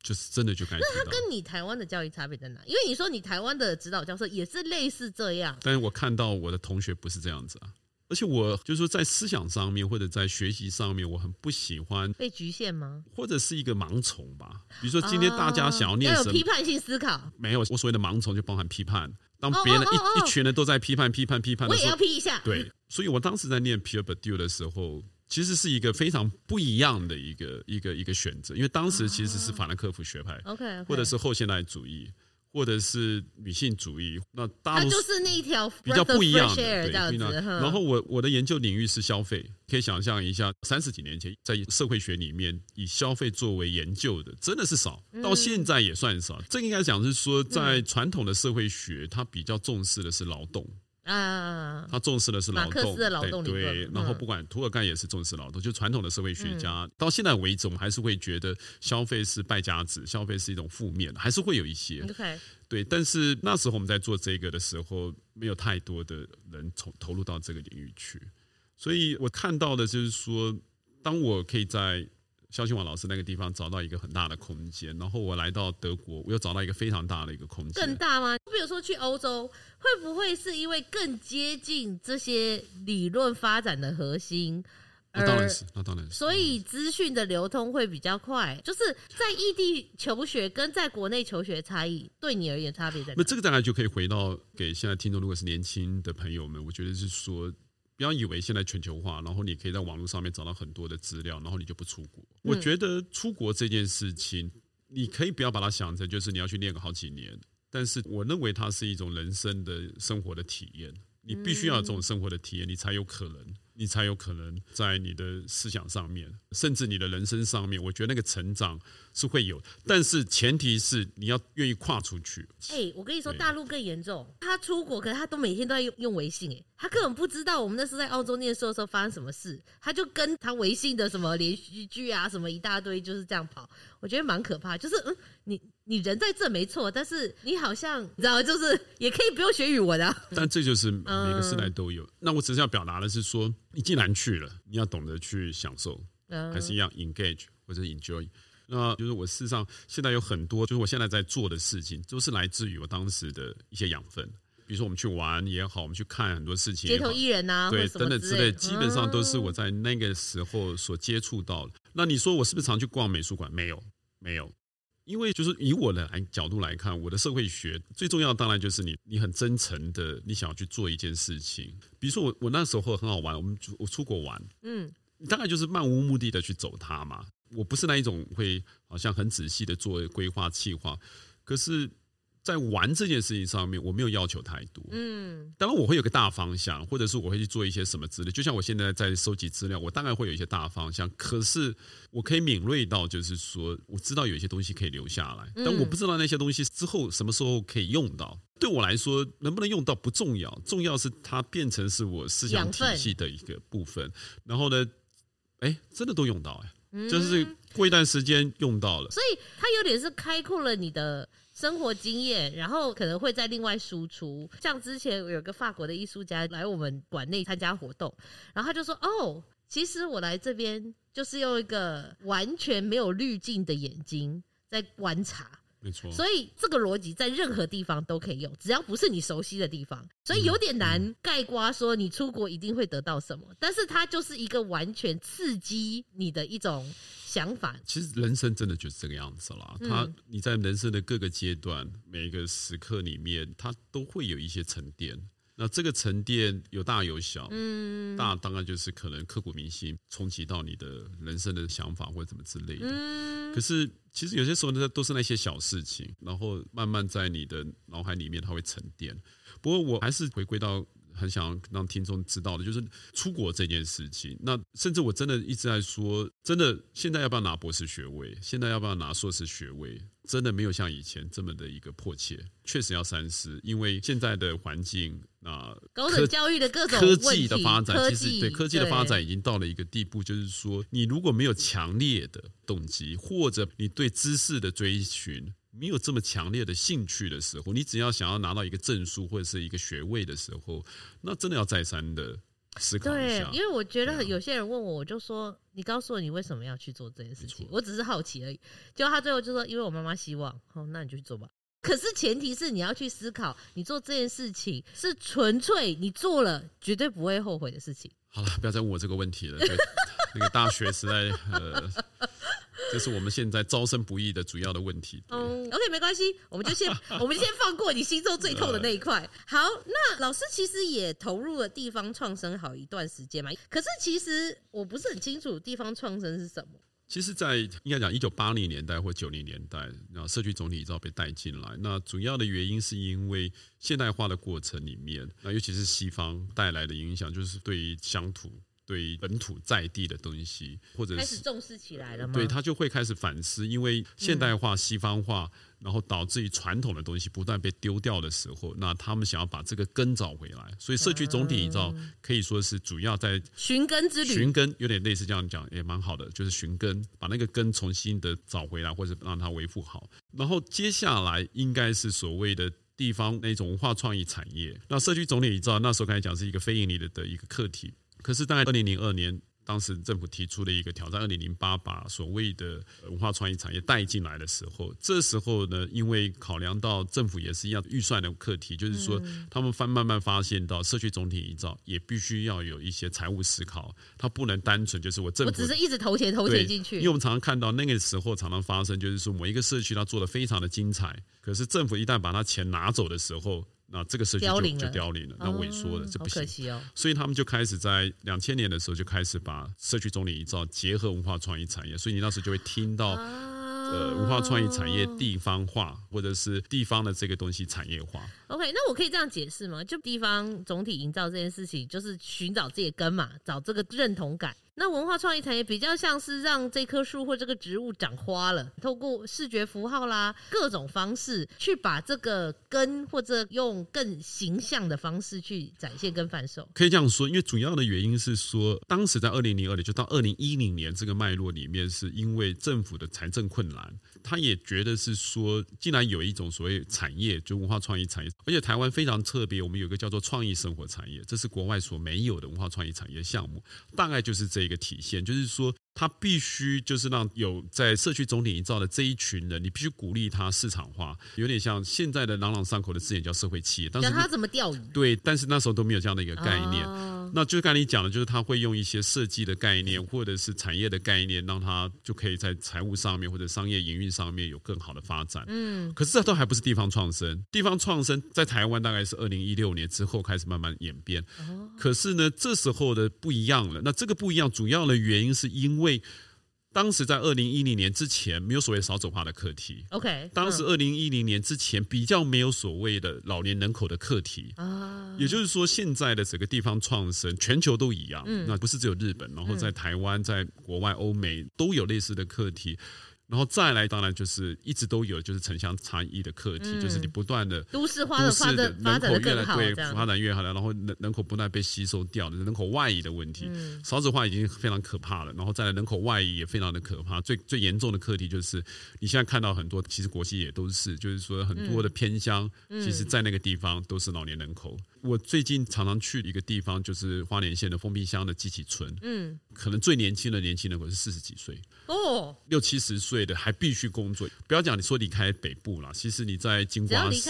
就是真的就该。那他跟你台湾的教育差别在哪？因为你说你台湾的指导教授也是类似这样，但是我看到我的同学不是这样子啊。而且我就是说，在思想上面或者在学习上面，我很不喜欢被局限吗？或者是一个盲从吧。比如说，今天大家想要念什么，批判性思考。没有，我所谓的盲从就包含批判。当别人一一群人都在批判、批判、批判的时候，我也要批一下。对，所以我当时在念 Pierre Bourdieu 的时候，其实是一个非常不一样的一个一个一个选择，因为当时其实是法兰克福学派，OK，或者是后现代主义。或者是女性主义，那大陆就是那一条比较不一样的，对。然后我我的研究领域是消费，可以想象一下，三十几年前在社会学里面以消费作为研究的真的是少，到现在也算少。这应该讲是说，在传统的社会学，它比较重视的是劳动。啊，他重视的是劳动，劳动对，对，然后不管涂尔干也是重视劳动，就传统的社会学家到现在为止，我们还是会觉得消费是败家子，消费是一种负面，还是会有一些。OK，对，但是那时候我们在做这个的时候，没有太多的人投投入到这个领域去，所以我看到的就是说，当我可以在。萧清王老师那个地方找到一个很大的空间，然后我来到德国，我又找到一个非常大的一个空间。更大吗？比如说去欧洲，会不会是因为更接近这些理论发展的核心？那当然是，那当然是。所以资讯的流通会比较快。就是在异地求学跟在国内求学差异，对你而言差别在哪？那这个当然就可以回到给现在听众，如果是年轻的朋友们，我觉得是说。不要以为现在全球化，然后你可以在网络上面找到很多的资料，然后你就不出国。嗯、我觉得出国这件事情，你可以不要把它想成就是你要去练个好几年，但是我认为它是一种人生的生活的体验，你必须要有这种生活的体验，你才有可能。你才有可能在你的思想上面，甚至你的人生上面，我觉得那个成长是会有，但是前提是你要愿意跨出去。哎、欸，我跟你说，大陆更严重，他出国，可是他都每天都在用用微信，哎，他根本不知道我们那时候在澳洲念书的时候发生什么事，他就跟他微信的什么连续剧啊，什么一大堆，就是这样跑。我觉得蛮可怕，就是嗯，你你人在这没错，但是你好像你知道，就是也可以不用学语文啊。但这就是每个时代都有。嗯、那我只是要表达的是说，你既然去了，你要懂得去享受，嗯、还是一样 engage 或者 enjoy。那就是我事实上现在有很多，就是我现在在做的事情，都是来自于我当时的一些养分。比如说我们去玩也好，我们去看很多事情，街头艺人啊，对，等等之类，基本上都是我在那个时候所接触到的。嗯、那你说我是不是常去逛美术馆？没有。没有，因为就是以我的来角度来看，我的社会学最重要的当然就是你，你很真诚的，你想要去做一件事情。比如说我，我那时候很好玩，我们我出国玩，嗯，大概就是漫无目的的去走它嘛。我不是那一种会好像很仔细的做规划计划，可是。在玩这件事情上面，我没有要求太多。嗯，当然我会有个大方向，或者是我会去做一些什么资料。就像我现在在收集资料，我大概会有一些大方向。可是我可以敏锐到，就是说我知道有一些东西可以留下来，但我不知道那些东西之后什么时候可以用到。对我来说，能不能用到不重要，重要是它变成是我思想体系的一个部分。然后呢，哎，真的都用到哎，就是过一段时间用到了。所以它有点是开阔了你的。生活经验，然后可能会再另外输出。像之前有个法国的艺术家来我们馆内参加活动，然后他就说：“哦，其实我来这边就是用一个完全没有滤镜的眼睛在观察。”没错，所以这个逻辑在任何地方都可以用，只要不是你熟悉的地方，所以有点难盖瓜说你出国一定会得到什么，但是它就是一个完全刺激你的一种想法。其实人生真的就是这个样子啦，它你在人生的各个阶段、每一个时刻里面，它都会有一些沉淀。那这个沉淀有大有小，嗯，大当然就是可能刻骨铭心，冲击到你的人生的想法或者怎么之类的。嗯，可是其实有些时候呢，都是那些小事情，然后慢慢在你的脑海里面它会沉淀。不过我还是回归到。很想让听众知道的，就是出国这件事情。那甚至我真的一直在说，真的现在要不要拿博士学位？现在要不要拿硕士学位？真的没有像以前这么的一个迫切。确实要三思，因为现在的环境啊，高等教育的各种科技的发展，其实对科技的发展已经到了一个地步，就是说，你如果没有强烈的动机，或者你对知识的追寻。没有这么强烈的兴趣的时候，你只要想要拿到一个证书或者是一个学位的时候，那真的要再三的思考一下。对，因为我觉得有些人问我，我就说：“你告诉我你为什么要去做这件事情？”我只是好奇而已。结果他最后就说：“因为我妈妈希望。”哦，那你就去做吧。可是前提是你要去思考，你做这件事情是纯粹你做了绝对不会后悔的事情。好了，不要再问我这个问题了。对那个大学时代，呃。这是我们现在招生不易的主要的问题。嗯，OK，没关系，我们就先我们先放过你心中最痛的那一块。好，那老师其实也投入了地方创生好一段时间嘛。可是其实我不是很清楚地方创生是什么。其实，在应该讲一九八零年代或九零年代，然后社区总体照被带进来。那主要的原因是因为现代化的过程里面，那尤其是西方带来的影响，就是对于乡土。对本土在地的东西，或者是开始重视起来了吗？对，他就会开始反思，因为现代化、西方化，然后导致于传统的东西不断被丢掉的时候，那他们想要把这个根找回来。所以社区总体营造可以说是主要在寻根之旅，寻根有点类似这样讲，也蛮好的，就是寻根，把那个根重新的找回来，或者让它维护好。然后接下来应该是所谓的地方那种文化创意产业。那社区总体营造那时候刚才讲是一个非盈利的的一个课题。可是，大概二零零二年，当时政府提出了一个挑战，二零零八把所谓的文化创意产业带进来的时候，这时候呢，因为考量到政府也是一样预算的课题，就是说，他们发慢慢发现到社区总体营造也必须要有一些财务思考，它不能单纯就是我政府我只是一直投钱投钱进去，因为我们常常看到那个时候常常发生，就是说某一个社区它做的非常的精彩，可是政府一旦把它钱拿走的时候。那这个社区就就凋零了，那萎缩了，这不行。哦，所以他们就开始在两千年的时候就开始把社区总理营造结合文化创意产业，所以你那时候就会听到呃文化创意产业地方化，或者是地方的这个东西产业化。OK，那我可以这样解释吗？就地方总体营造这件事情，就是寻找自己的根嘛，找这个认同感。那文化创意产业比较像是让这棵树或这个植物长花了，透过视觉符号啦，各种方式去把这个根，或者用更形象的方式去展现跟贩售。可以这样说，因为主要的原因是说，当时在二零零二年就到二零一零年这个脉络里面，是因为政府的财政困难，他也觉得是说，既然有一种所谓产业，就文化创意产业，而且台湾非常特别，我们有个叫做创意生活产业，这是国外所没有的文化创意产业项目，大概就是这。一个体现就是说，他必须就是让有在社区总体营造的这一群人，你必须鼓励他市场化，有点像现在的朗朗上口的字眼叫社会企业。但是他怎么钓鱼？对，但是那时候都没有这样的一个概念。哦那就刚才你讲的，就是他会用一些设计的概念，或者是产业的概念，让他就可以在财务上面或者商业营运上面有更好的发展。嗯，可是这都还不是地方创生。地方创生在台湾大概是二零一六年之后开始慢慢演变。可是呢，这时候的不一样了。那这个不一样，主要的原因是因为。当时在二零一零年之前，没有所谓少子化的课题。OK，当时二零一零年之前比较没有所谓的老年人口的课题。啊，也就是说，现在的整个地方创生，全球都一样。嗯，那不是只有日本，然后在台湾、在国外、欧美都有类似的课题。然后再来，当然就是一直都有，就是城乡差异的课题，嗯、就是你不断的都市化的发展，人口越来对发展越好了，然后人人口不断被吸收掉的人口外移的问题，嗯、少子化已经非常可怕了，然后再来人口外移也非常的可怕。最最严重的课题就是你现在看到很多，其实国际也都是，就是说很多的偏乡，嗯、其实在那个地方都是老年人口。我最近常常去一个地方，就是花莲县的封闭乡的集体村。嗯，可能最年轻的年轻人我是四十几岁哦，六七十岁的还必须工作。不要讲你说离开北部了，其实你在金瓜石，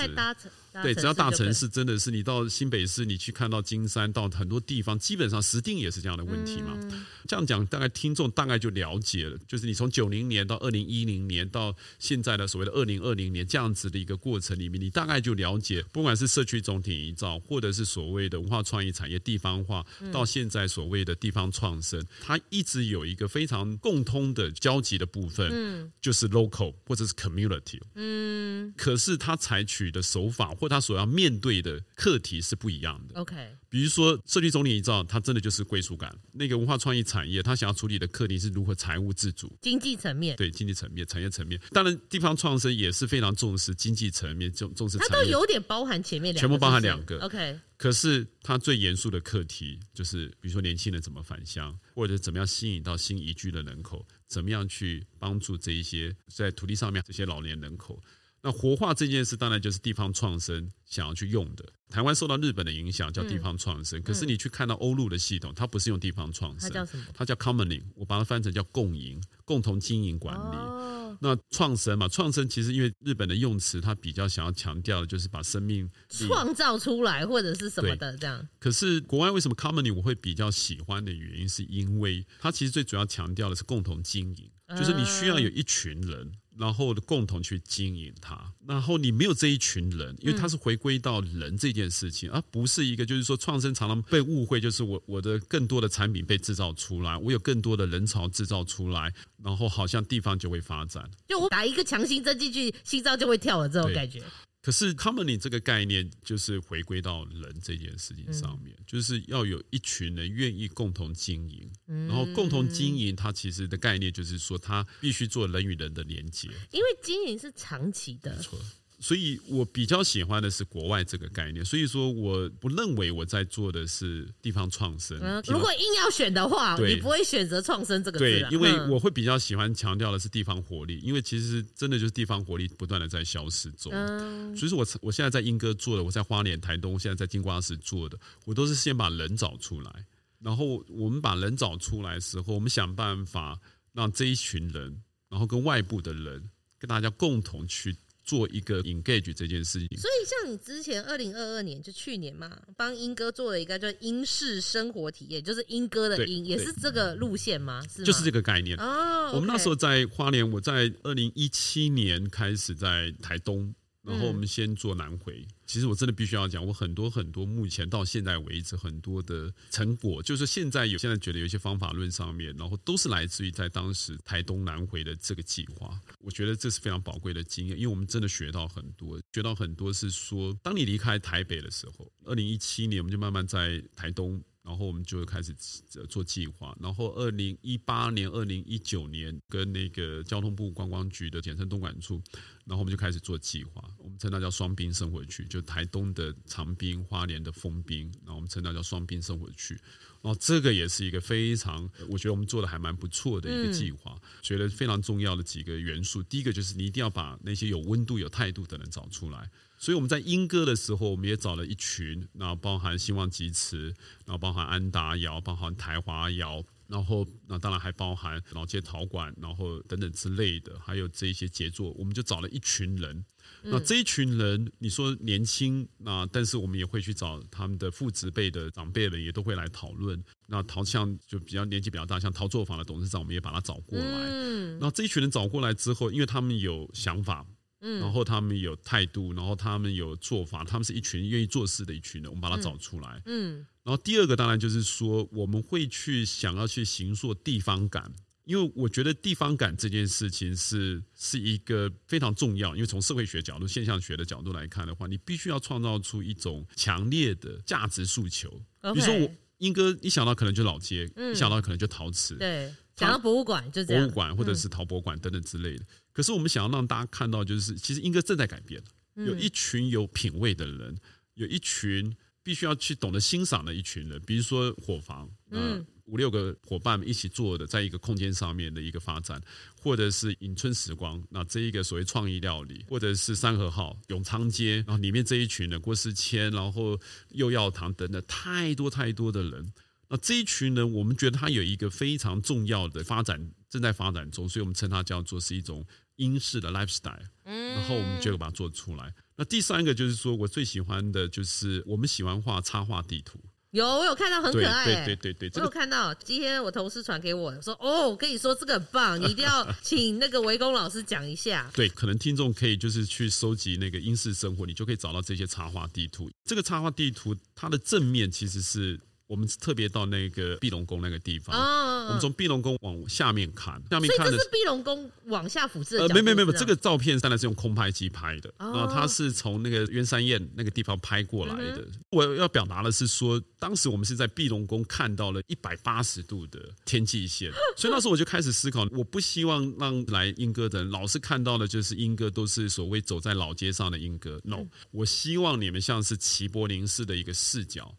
对，只要大城市，真的是你到新北市，你去看到金山，到很多地方，基本上石定也是这样的问题嘛。嗯、这样讲，大概听众大概就了解了，就是你从九零年到二零一零年到现在的所谓的二零二零年这样子的一个过程里面，你大概就了解，不管是社区总体营造，或者是所谓的文化创意产业地方化，到现在所谓的地方创生，它一直有一个非常共通的交集的部分，嗯，就是 local 或者是 community，嗯，可是它采取的手法。或他所要面对的课题是不一样的。OK，比如说社区总体营造，它真的就是归属感。那个文化创意产业，它想要处理的课题是如何财务自主、经济层面。对，经济层面、产业层面。当然，地方创生也是非常重视经济层面，重重视。它都有点包含前面两个，全部包含两个。OK，可是它最严肃的课题就是，比如说年轻人怎么返乡，或者怎么样吸引到新移居的人口，怎么样去帮助这一些在土地上面这些老年人口。那活化这件事，当然就是地方创生想要去用的。台湾受到日本的影响，叫地方创生。嗯、可是你去看到欧陆的系统，它不是用地方创生，它叫什么？它叫 commoning，我把它翻成叫共赢、共同经营管理。哦、那创生嘛，创生其实因为日本的用词，它比较想要强调的就是把生命 创造出来，或者是什么的这样。可是国外为什么 commoning 我会比较喜欢的原因，是因为它其实最主要强调的是共同经营，就是你需要有一群人。然后共同去经营它。然后你没有这一群人，因为它是回归到人这件事情，而不是一个就是说创生常常被误会，就是我我的更多的产品被制造出来，我有更多的人潮制造出来，然后好像地方就会发展。就我打一个强心针进去，心脏就会跳了这种感觉。可是 Company 这个概念就是回归到人这件事情上面，嗯、就是要有一群人愿意共同经营，嗯、然后共同经营，它其实的概念就是说，它必须做人与人的连接，因为经营是长期的。没错。所以我比较喜欢的是国外这个概念，所以说我不认为我在做的是地方创生。嗯，如果硬要选的话，你不会选择创生这个字。对，因为我会比较喜欢强调的是地方活力，因为其实真的就是地方活力不断的在消失中。嗯，所以说我我现在在英歌做的，我在花莲、台东，现在在金瓜石做的，我都是先把人找出来，然后我们把人找出来的时候，我们想办法让这一群人，然后跟外部的人，跟大家共同去。做一个 engage 这件事情，所以像你之前二零二二年就去年嘛，帮英哥做了一个叫英式生活体验，就是英哥的英，也是这个路线吗？是吗？就是这个概念哦。我们那时候在花莲，我在二零一七年开始在台东。然后我们先做南回，嗯、其实我真的必须要讲，我很多很多目前到现在为止很多的成果，就是现在有现在觉得有一些方法论上面，然后都是来自于在当时台东南回的这个计划。我觉得这是非常宝贵的经验，因为我们真的学到很多，学到很多是说，当你离开台北的时候，二零一七年我们就慢慢在台东。然后我们就开始做计划，然后二零一八年、二零一九年跟那个交通部观光局的简称东莞处，然后我们就开始做计划，我们称它叫双滨生活区，就台东的长滨、花莲的丰滨，然后我们称它叫双滨生活区。然后这个也是一个非常，我觉得我们做的还蛮不错的一个计划，觉得非常重要的几个元素，第一个就是你一定要把那些有温度、有态度的人找出来。所以我们在英歌的时候，我们也找了一群，那包含兴旺集词，然后包含安达窑，包含台华窑，然后那当然还包含老街陶馆，然后等等之类的，还有这一些杰作，我们就找了一群人。那这一群人，你说年轻，那但是我们也会去找他们的父执辈的长辈们，也都会来讨论。那陶像就比较年纪比较大，像陶作坊的董事长，我们也把他找过来。嗯，那这一群人找过来之后，因为他们有想法。然后他们有态度，然后他们有做法，他们是一群愿意做事的一群人，我们把它找出来。嗯，然后第二个当然就是说，我们会去想要去形塑地方感，因为我觉得地方感这件事情是是一个非常重要，因为从社会学角度、现象学的角度来看的话，你必须要创造出一种强烈的价值诉求。比如说我英哥，一想到可能就老街，一想到可能就陶瓷，对，想到博物馆就这样，博物馆或者是陶博馆等等之类的。可是我们想要让大家看到，就是其实英歌正在改变，有一群有品味的人，有一群必须要去懂得欣赏的一群人，比如说伙房，嗯，五六个伙伴们一起做的，在一个空间上面的一个发展，或者是迎春时光，那这一个所谓创意料理，或者是三和号、永昌街，然后里面这一群人郭思谦，然后又药堂等等，太多太多的人。那这一群人，我们觉得他有一个非常重要的发展正在发展中，所以我们称它叫做是一种。英式的 lifestyle，然后我们就把它做出来。那第三个就是说，我最喜欢的就是我们喜欢画插画地图。有，我有看到很可爱。对对对对，我有看到。今天我同事传给我说，哦，我跟你说这个很棒，你一定要请那个维工老师讲一下。对，可能听众可以就是去收集那个英式生活，你就可以找到这些插画地图。这个插画地图它的正面其实是。我们特别到那个碧龙宫那个地方，我们从碧龙宫往下面看，下面看的是碧龙宫往下俯视。呃，没没没有，这个照片当然是用空拍机拍的，然后它是从那个鸢山堰那个地方拍过来的。我要表达的是说，当时我们是在碧龙宫看到了一百八十度的天际线，所以那时候我就开始思考，我不希望让来莺歌的人老是看到的就是莺歌都是所谓走在老街上的莺歌，no，我希望你们像是齐柏林式的一个视角。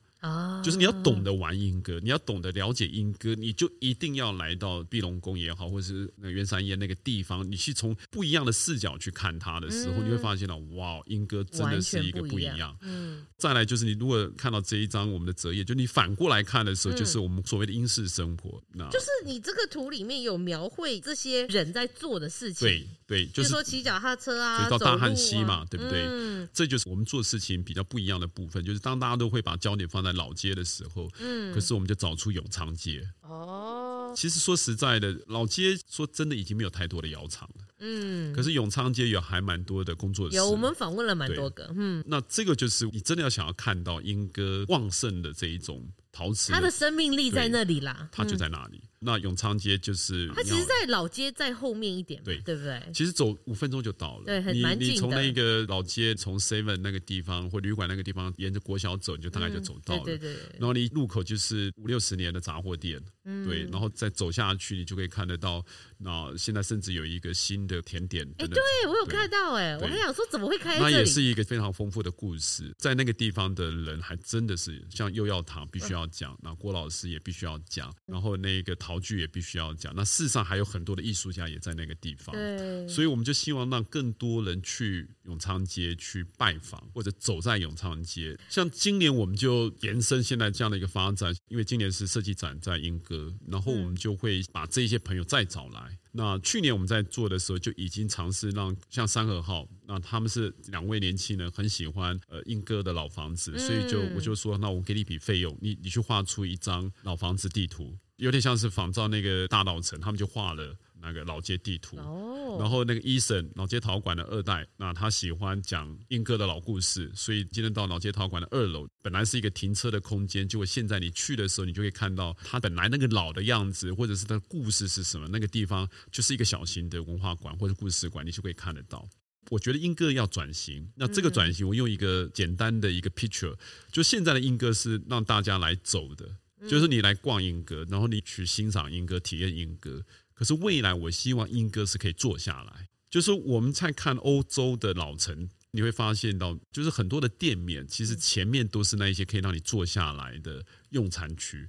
就是你要懂得玩莺歌，你要懂得了解莺歌，你就一定要来到碧龙宫也好，或者是那鸢山宴那个地方，你去从不一样的视角去看它的时候，嗯、你会发现到哇，莺歌真的是一个不一样。一样嗯，再来就是你如果看到这一张我们的折页，就你反过来看的时候，就是我们所谓的英式生活。嗯、那就是你这个图里面有描绘这些人在做的事情。对对，就是说骑脚踏车啊，就到大汉溪嘛，啊、对不对？嗯、这就是我们做事情比较不一样的部分，就是当大家都会把焦点放在老街的时候，嗯，可是我们就找出永昌街。哦，其实说实在的，老街说真的已经没有太多的窑厂了。嗯，可是永昌街有还蛮多的工作室，有我们访问了蛮多个。嗯，那这个就是你真的要想要看到莺歌旺盛的这一种陶瓷，它的生命力在那里啦，它就在那里。那永昌街就是它，其实，在老街在后面一点，对对不对？其实走五分钟就到了，对，很蛮近的。你从那个老街，从 Seven 那个地方或旅馆那个地方，沿着国小走，你就大概就走到了。对对对。然后你路口就是五六十年的杂货店，嗯对，然后再走下去，你就可以看得到。那现在甚至有一个新的甜点，哎，对我有看到，哎，我还想说怎么会开？那也是一个非常丰富的故事，在那个地方的人还真的是像又要糖必须要讲，那郭老师也必须要讲，然后那个陶具也必须要。讲那事实上还有很多的艺术家也在那个地方，对，所以我们就希望让更多人去永昌街去拜访或者走在永昌街。像今年我们就延伸现在这样的一个发展，因为今年是设计展在莺歌，然后我们就会把这些朋友再找来。那去年我们在做的时候就已经尝试让像三和号，那他们是两位年轻人很喜欢呃英哥的老房子，所以就我就说，那我给你一笔费用，你你去画出一张老房子地图。有点像是仿照那个大稻城，他们就画了那个老街地图。哦。然后那个医生老街陶馆的二代，那他喜欢讲英哥的老故事，所以今天到老街陶馆的二楼，本来是一个停车的空间，结果现在你去的时候，你就会看到他本来那个老的样子，或者是他的故事是什么。那个地方就是一个小型的文化馆或者故事馆，你就可以看得到。我觉得英歌要转型，那这个转型，我用一个简单的一个 picture，就现在的英歌是让大家来走的。就是你来逛英歌，然后你去欣赏英歌、体验英歌。可是未来，我希望英哥是可以坐下来。就是我们在看欧洲的老城，你会发现到，就是很多的店面，其实前面都是那一些可以让你坐下来的用餐区。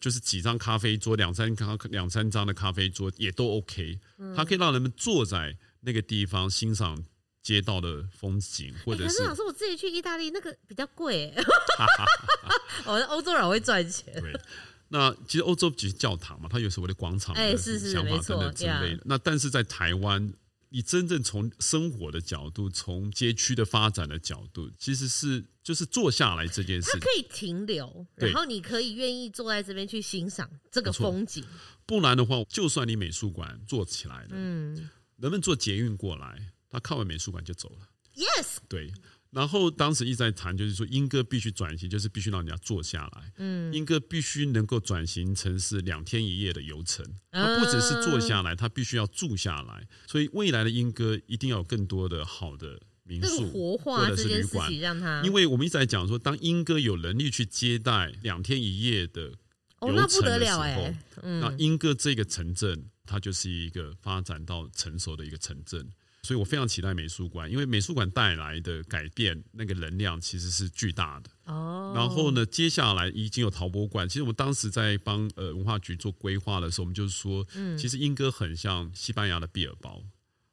就是几张咖啡桌，两三咖两三张的咖啡桌也都 OK。它可以让人们坐在那个地方欣赏。街道的风景，或者是，欸、可是老师，我自己去意大利那个比较贵，我们欧洲人会赚钱。对，那其实欧洲只是教堂嘛，它有所谓的广场的想法等等之类的。那但是在台湾，你真正从生活的角度，从街区的发展的角度，其实是就是坐下来这件事，它可以停留，然后你可以愿意坐在这边去欣赏这个风景。不然的话，就算你美术馆做起来了，嗯，人们坐捷运过来。他看完美术馆就走了。Yes，对。然后当时一直在谈，就是说英歌必须转型，就是必须让人家坐下来。嗯，英歌必须能够转型成是两天一夜的游程。它不只是坐下来，它必须要住下来。所以未来的英歌一定要有更多的好的民宿活化或者是旅馆，让它。因为我们一直在讲说，当莺歌有能力去接待两天一夜的游程的时候，那莺歌这个城镇，它就是一个发展到成熟的一个城镇。所以我非常期待美术馆，因为美术馆带来的改变，那个能量其实是巨大的。哦。然后呢，接下来已经有陶博馆。其实我们当时在帮呃文化局做规划的时候，我们就是说，嗯，其实英歌很像西班牙的毕尔包，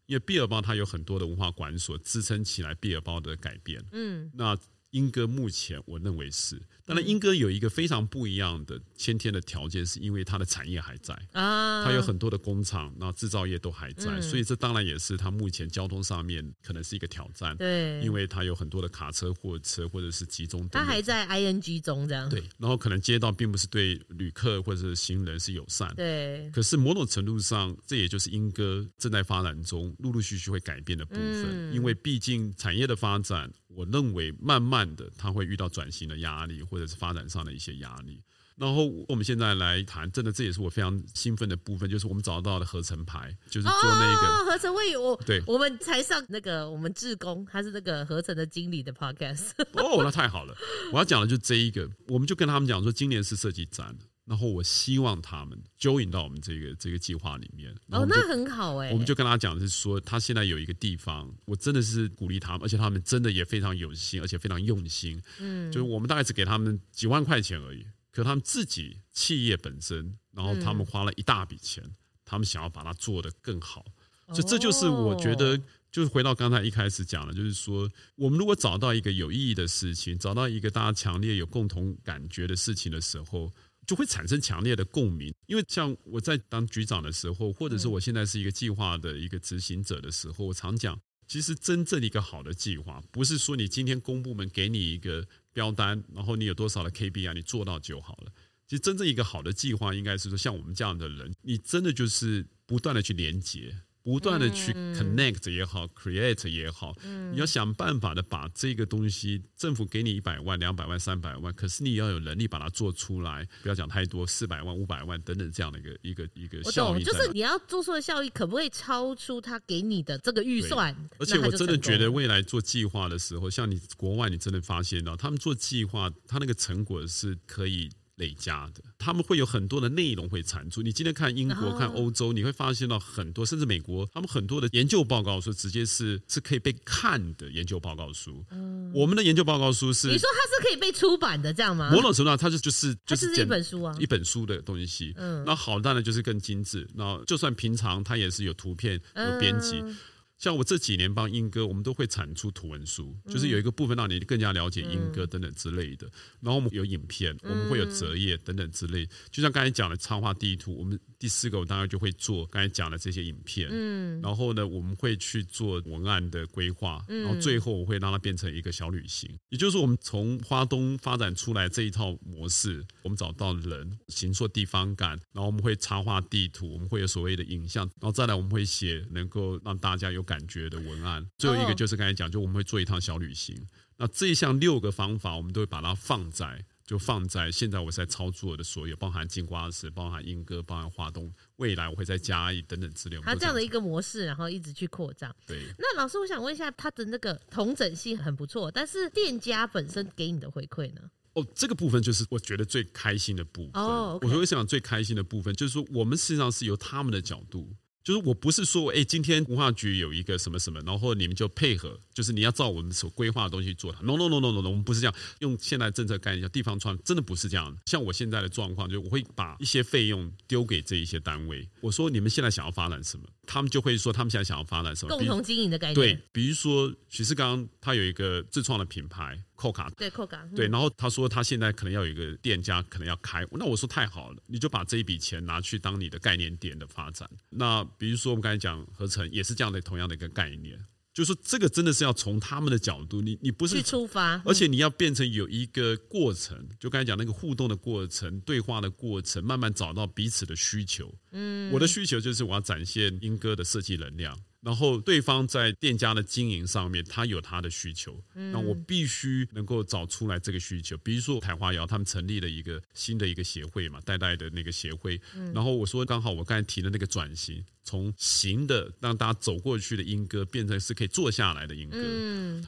因为毕尔包它有很多的文化馆所支撑起来毕尔包的改变。嗯。那英歌目前我认为是。当然，莺歌有一个非常不一样的先天的条件，是因为它的产业还在啊，它有很多的工厂，那制造业都还在，嗯、所以这当然也是它目前交通上面可能是一个挑战。对，因为它有很多的卡车、货车或者是集中等等，它还在 ING 中这样。对，然后可能街道并不是对旅客或者是行人是友善。对，可是某种程度上，这也就是英哥正在发展中陆陆续续会改变的部分，嗯、因为毕竟产业的发展，我认为慢慢的它会遇到转型的压力或。或者是发展上的一些压力，然后我们现在来谈，真的这也是我非常兴奋的部分，就是我们找到的合成牌，就是做那个、哦、合成会有我对，我们才上那个我们志工，他是那个合成的经理的 podcast。哦，那太好了！我要讲的就这一个，我们就跟他们讲说，今年是设计展。然后我希望他们 join 到我们这个这个计划里面。哦，那很好哎。我们就跟他讲的是说，他现在有一个地方，我真的是鼓励他们，而且他们真的也非常有心，而且非常用心。嗯，就是我们大概只给他们几万块钱而已，可他们自己企业本身，然后他们花了一大笔钱，他们想要把它做得更好。所以这就是我觉得，就是回到刚才一开始讲的，就是说，我们如果找到一个有意义的事情，找到一个大家强烈有共同感觉的事情的时候。就会产生强烈的共鸣，因为像我在当局长的时候，或者是我现在是一个计划的一个执行者的时候，我常讲，其实真正一个好的计划，不是说你今天公部门给你一个标单，然后你有多少的 KPI，你做到就好了。其实真正一个好的计划，应该是说像我们这样的人，你真的就是不断的去连接。不断的去 connect 也好，create 也好，你要想办法的把这个东西，政府给你一百万、两百万、三百万，可是你要有能力把它做出来，不要讲太多，四百万、五百万等等这样的一个一个一个效益。就是你要做出的效益，可不可以超出他给你的这个预算？而且我真的觉得未来做计划的时候，像你国外，你真的发现到他们做计划，他那个成果是可以。累加的，他们会有很多的内容会产出。你今天看英国、看欧洲，你会发现到很多，甚至美国，他们很多的研究报告书直接是是可以被看的研究报告书。嗯，我们的研究报告书是，你说它是可以被出版的，这样吗？某种程度上，它是就是就是一本书啊，一本书的东西。嗯，那好，当然就是更精致。那就算平常它也是有图片、有编辑。嗯像我这几年帮英哥，我们都会产出图文书，就是有一个部分让你更加了解英哥等等之类的。然后我们有影片，我们会有折页等等之类。就像刚才讲的插画地图，我们第四个我当然就会做刚才讲的这些影片。嗯，然后呢，我们会去做文案的规划，然后最后我会让它变成一个小旅行。也就是说，我们从花东发展出来这一套模式，我们找到人，形塑地方感，然后我们会插画地图，我们会有所谓的影像，然后再来我们会写能够让大家有。感觉的文案，最后一个就是刚才讲，就我们会做一趟小旅行。那这一项六个方法，我们都会把它放在，就放在现在我在操作的所有，包含金瓜石，包含莺歌，包含花东，未来我会再加一等等资料。它这样的一个模式，然后一直去扩张。对。那老师，我想问一下，它的那个同整性很不错，但是店家本身给你的回馈呢？哦，这个部分就是我觉得最开心的部分。哦，okay、我会想最开心的部分就是说，我们实际上是由他们的角度。就是我不是说，哎，今天文化局有一个什么什么，然后你们就配合，就是你要照我们所规划的东西做。No no no no no no，我们不是这样。用现代政策概念叫地方创，真的不是这样。像我现在的状况，就是我会把一些费用丢给这一些单位，我说你们现在想要发展什么，他们就会说他们现在想要发展什么。共同经营的概念。对，比如说许世刚他有一个自创的品牌。扣卡对扣卡对，然后他说他现在可能要有一个店家，可能要开。那我说太好了，你就把这一笔钱拿去当你的概念店的发展。那比如说我们刚才讲合成也是这样的，同样的一个概念，就是说这个真的是要从他们的角度，你你不是去出发，而且你要变成有一个过程，就刚才讲那个互动的过程、对话的过程，慢慢找到彼此的需求。嗯，我的需求就是我要展现英哥的设计能量。然后对方在店家的经营上面，他有他的需求，那我必须能够找出来这个需求。比如说台华窑他们成立了一个新的一个协会嘛，代代的那个协会。然后我说刚好我刚才提的那个转型，从行的让大家走过去的莺歌，变成是可以坐下来的莺歌。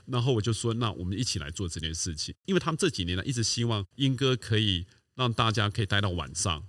然后我就说，那我们一起来做这件事情，因为他们这几年呢一直希望莺歌可以让大家可以待到晚上。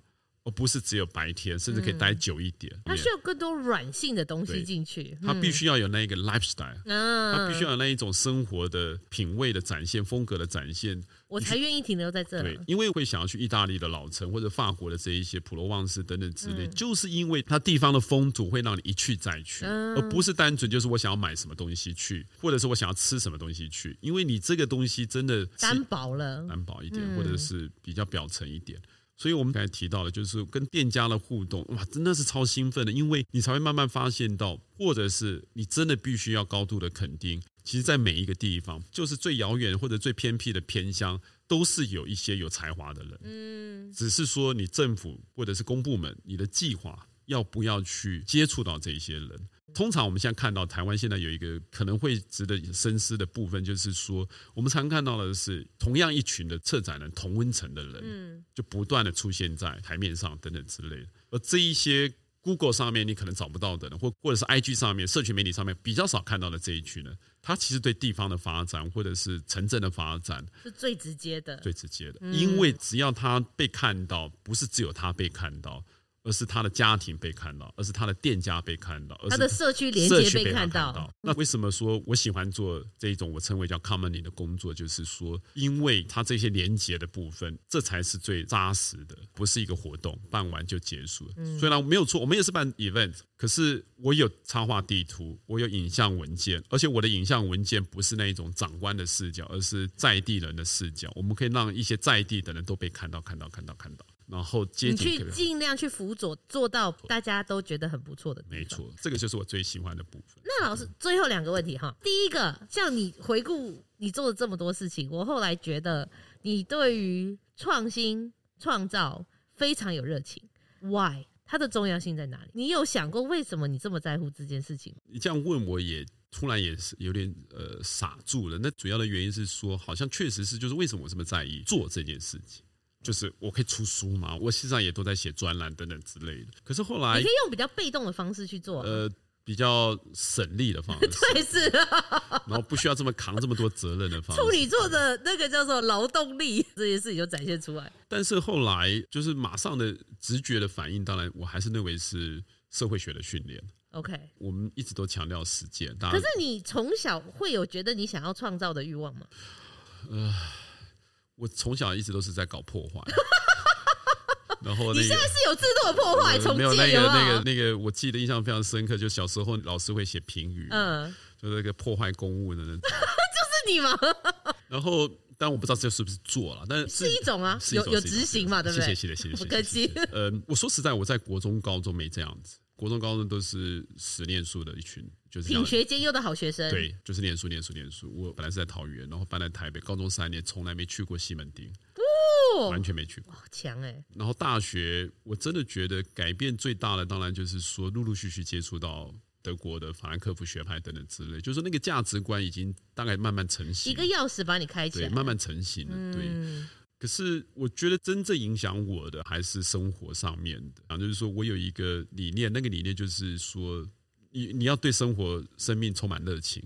而不是只有白天，甚至可以待久一点。它需要更多软性的东西进去。它必须要有那一个 lifestyle，它必须要有那一种生活的品味的展现、风格的展现，我才愿意停留在这里。对，因为会想要去意大利的老城或者法国的这一些普罗旺斯等等之类，就是因为它地方的风土会让你一去再去，而不是单纯就是我想要买什么东西去，或者是我想要吃什么东西去。因为你这个东西真的单薄了，单薄一点，或者是比较表层一点。所以，我们刚才提到的，就是跟店家的互动，哇，真的是超兴奋的，因为你才会慢慢发现到，或者是你真的必须要高度的肯定，其实，在每一个地方，就是最遥远或者最偏僻的偏乡，都是有一些有才华的人，嗯，只是说你政府或者是公部门，你的计划要不要去接触到这一些人。通常我们现在看到台湾现在有一个可能会值得深思的部分，就是说我们常看到的是同样一群的策展人，同温层的人，嗯就不断的出现在台面上等等之类的。而这一些 Google 上面你可能找不到的人，或或者是 IG 上面社群媒体上面比较少看到的这一群呢，他其实对地方的发展或者是城镇的发展是最直接的，最直接的，因为只要他被看到，不是只有他被看到。而是他的家庭被看到，而是他的店家被看到，而是他的社区连接被看到。那为什么说我喜欢做这一种我称为叫 commoning 的工作？就是说，因为他这些连接的部分，这才是最扎实的，不是一个活动办完就结束。虽然没有错，我们也是办 event，可是我有插画地图，我有影像文件，而且我的影像文件不是那一种长官的视角，而是在地人的视角。我们可以让一些在地的人都被看到，看到，看到，看到。然后接近，你去尽量去辅佐，做到大家都觉得很不错的。没错，这个就是我最喜欢的部分。那老师，最后两个问题哈，第一个，像你回顾你做了这么多事情，我后来觉得你对于创新、创造非常有热情，Why？它的重要性在哪里？你有想过为什么你这么在乎这件事情？你这样问我也突然也是有点呃傻住了。那主要的原因是说，好像确实是就是为什么我这么在意做这件事情，就是我可以出书嘛，我实际上也都在写专栏等等之类的。可是后来你可以用比较被动的方式去做，呃。比较省力的方式，对，是，然后不需要这么扛这么多责任的方式。处女座的那个叫做劳动力，这件事情就展现出来。但是后来就是马上的直觉的反应，当然我还是认为是社会学的训练。OK，我们一直都强调实践。可是你从小会有觉得你想要创造的欲望吗？呃，我从小一直都是在搞破坏。然后、那个、你现在是有制度的破坏，没有那个那个那个，我记得印象非常深刻，就小时候老师会写评语，嗯，就那个破坏公物的那种，就是你吗？然后，但我不知道这是不是做了，但是是一种啊，种有有执行嘛，对不对？谢谢谢谢谢谢，不客气。呃，我说实在，我在国中高中没这样子，国中高中都是死念书的一群，就是品学兼优的好学生，对，就是念书念书念书。我本来是在桃园，然后搬来台北，高中三年从来没去过西门町。完全没去过，强哎、欸！然后大学，我真的觉得改变最大的，当然就是说，陆陆续续接触到德国的法兰克福学派等等之类，就是说那个价值观已经大概慢慢成型，一个钥匙把你开启，慢慢成型了。对，嗯、可是我觉得真正影响我的还是生活上面的，啊，就是说我有一个理念，那个理念就是说，你你要对生活、生命充满热情。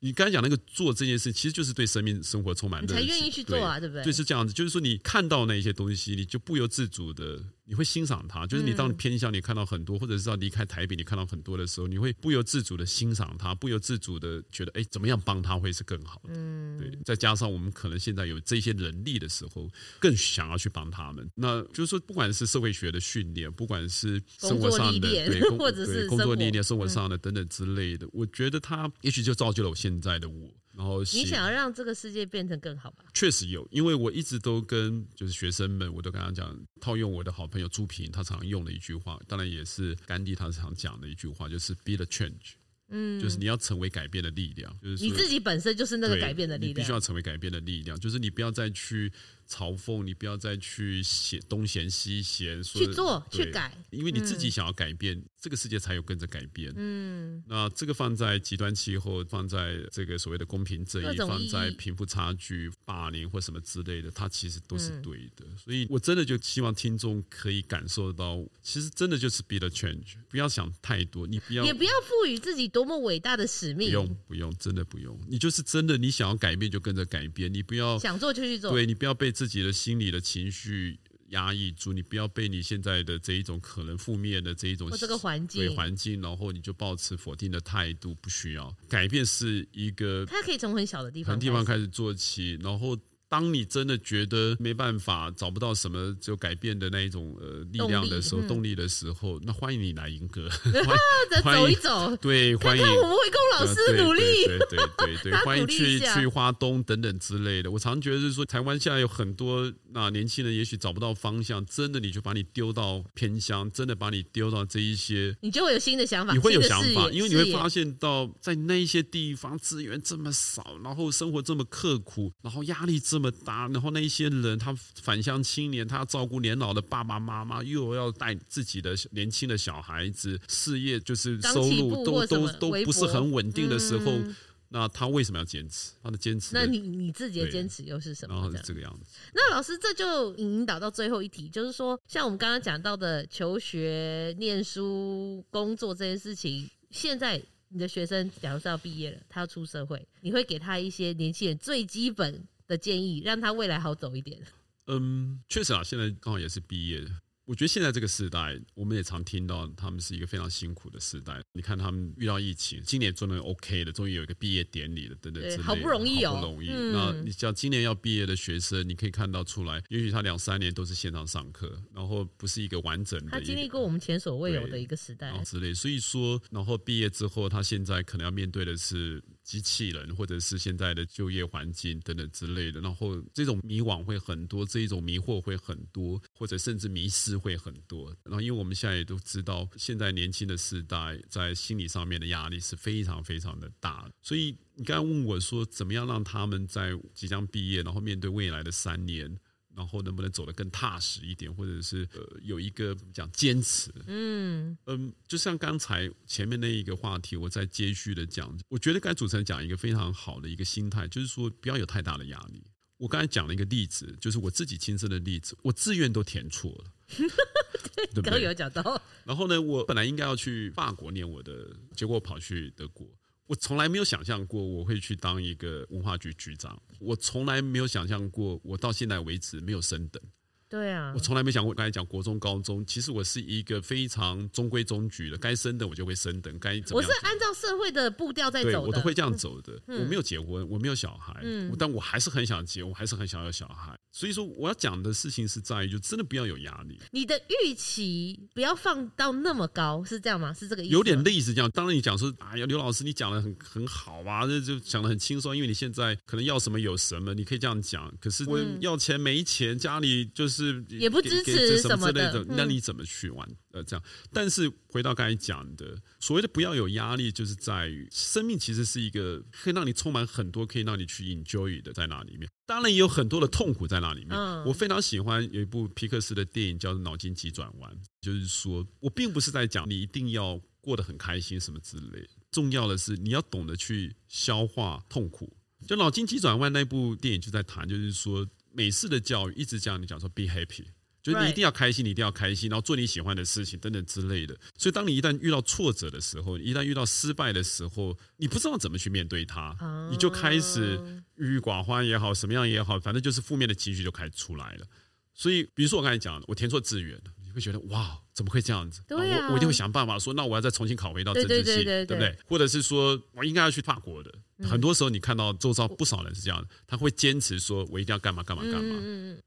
你刚才讲那个做这件事，其实就是对生命生活充满热情，你才愿意去做啊，对，对不对？就是这样子，就是说你看到那些东西，你就不由自主的。你会欣赏他，就是你当你偏向你看到很多，或者是要离开台北，你看到很多的时候，你会不由自主的欣赏他，不由自主的觉得，哎，怎么样帮他会是更好的？嗯，对。再加上我们可能现在有这些能力的时候，更想要去帮他们。那就是说，不管是社会学的训练，不管是生活上的对，或者是工作历练、生活上的等等之类的，我觉得他也许就造就了我现在的我。然后你想要让这个世界变成更好吧？确实有，因为我一直都跟就是学生们，我都跟他讲，套用我的好朋友朱平他常用的一句话，当然也是甘地他常讲的一句话，就是 “be the change”，嗯，就是你要成为改变的力量，就是你自己本身就是那个改变的力量，你必须要成为改变的力量，就是你不要再去。嘲讽你，不要再去嫌东嫌西嫌，说去做去改，因为你自己想要改变，嗯、这个世界才有跟着改变。嗯，那这个放在极端气候，放在这个所谓的公平正义，放在贫富差距、霸凌或什么之类的，它其实都是对的。嗯、所以我真的就希望听众可以感受到，其实真的就是 be the change，不要想太多，你不要也不要赋予自己多么伟大的使命，不用不用，真的不用，你就是真的你想要改变就跟着改变，你不要想做就去做，对，你不要被。自己的心理的情绪压抑住，你不要被你现在的这一种可能负面的这一种这个环境对环境，然后你就抱持否定的态度，不需要改变是一个，它可以从很小的地方、很地方开始做起，然后。当你真的觉得没办法找不到什么就改变的那一种呃力量的时候，动力，的时候，那欢迎你来莺歌，再走一走，对，欢迎。我们会供老师努力，对对对 对，欢迎去去花东等等之类的。我常觉得就是说，台湾现在有很多那年轻人，也许找不到方向，真的你就把你丢到偏乡，真的把你丢到这一些，你就会有新的想法，你会有想法，因为你会发现到在那一些地方资源这么少，然后生活这么刻苦，然后压力这么。这么大，然后那一些人，他返乡青年，他要照顾年老的爸爸妈妈，又要带自己的年轻的小孩子，事业就是收入都都都不是很稳定的时候，嗯、那他为什么要坚持？他的坚持的，那你你自己的坚持又是什么？然后是这个样子。那老师，这就引导到最后一题，就是说，像我们刚刚讲到的求学、念书、工作这件事情，现在你的学生假如是要毕业了，他要出社会，你会给他一些年轻人最基本的建议，让他未来好走一点。嗯，确实啊，现在刚好也是毕业。我觉得现在这个时代，我们也常听到他们是一个非常辛苦的时代。你看他们遇到疫情，今年做的 OK 的，终于有一个毕业典礼了，等等之类的，好不容易哦，好不容易。嗯、那你像今年要毕业的学生，你可以看到出来，也许他两三年都是线上上课，然后不是一个完整的。他经历过我们前所未有的一个时代之类。所以说，然后毕业之后，他现在可能要面对的是。机器人，或者是现在的就业环境等等之类的，然后这种迷惘会很多，这一种迷惑会很多，或者甚至迷失会很多。然后，因为我们现在也都知道，现在年轻的世代在心理上面的压力是非常非常的大。所以，你刚才问我说，怎么样让他们在即将毕业，然后面对未来的三年？然后能不能走得更踏实一点，或者是呃有一个讲坚持，嗯嗯，就像刚才前面那一个话题，我再接续的讲，我觉得该主持人讲一个非常好的一个心态，就是说不要有太大的压力。我刚才讲了一个例子，就是我自己亲身的例子，我志愿都填错了，对，刚有讲到。然后呢，我本来应该要去法国念我的，结果跑去德国。我从来没有想象过我会去当一个文化局局长，我从来没有想象过我到现在为止没有升等。对啊，我从来没想过。刚才讲国中、高中，其实我是一个非常中规中矩的，该升等我就会升等，该怎么样？我是按照社会的步调在走的，我都会这样走的。我没有结婚，我没有小孩，嗯，但我还是很想结，我还是很想要小孩。所以说，我要讲的事情是在于，就真的不要有压力。你的预期不要放到那么高，是这样吗？是这个意思？有点类似这样。当然，你讲说，哎呀，刘老师，你讲的很很好啊，这就讲的很轻松，因为你现在可能要什么有什么，你可以这样讲。可是我要钱没钱，家里就是也不支持什么之类的，那你怎么去玩？呃，这样。但是回到刚才讲的，所谓的不要有压力，就是在于生命其实是一个可以让你充满很多，可以让你去 enjoy 的，在那里面。当然也有很多的痛苦在那里面。嗯、我非常喜欢有一部皮克斯的电影叫做《脑筋急转弯》，就是说我并不是在讲你一定要过得很开心什么之类，重要的是你要懂得去消化痛苦。就《脑筋急转弯》那部电影就在谈，就是说美式的教育一直讲你讲说 be happy。就是你一定要开心，你一定要开心，然后做你喜欢的事情等等之类的。所以，当你一旦遇到挫折的时候，一旦遇到失败的时候，你不知道怎么去面对它，你就开始郁郁寡欢也好，什么样也好，反正就是负面的情绪就开始出来了。所以，比如说我刚才讲的，我填错志愿了，你会觉得哇，怎么会这样子？对啊，我我一定会想办法说，那我要再重新考回到政治系，对不对？或者是说我应该要去法国的。很多时候，你看到周遭不少人是这样的，他会坚持说：“我一定要干嘛干嘛干嘛。”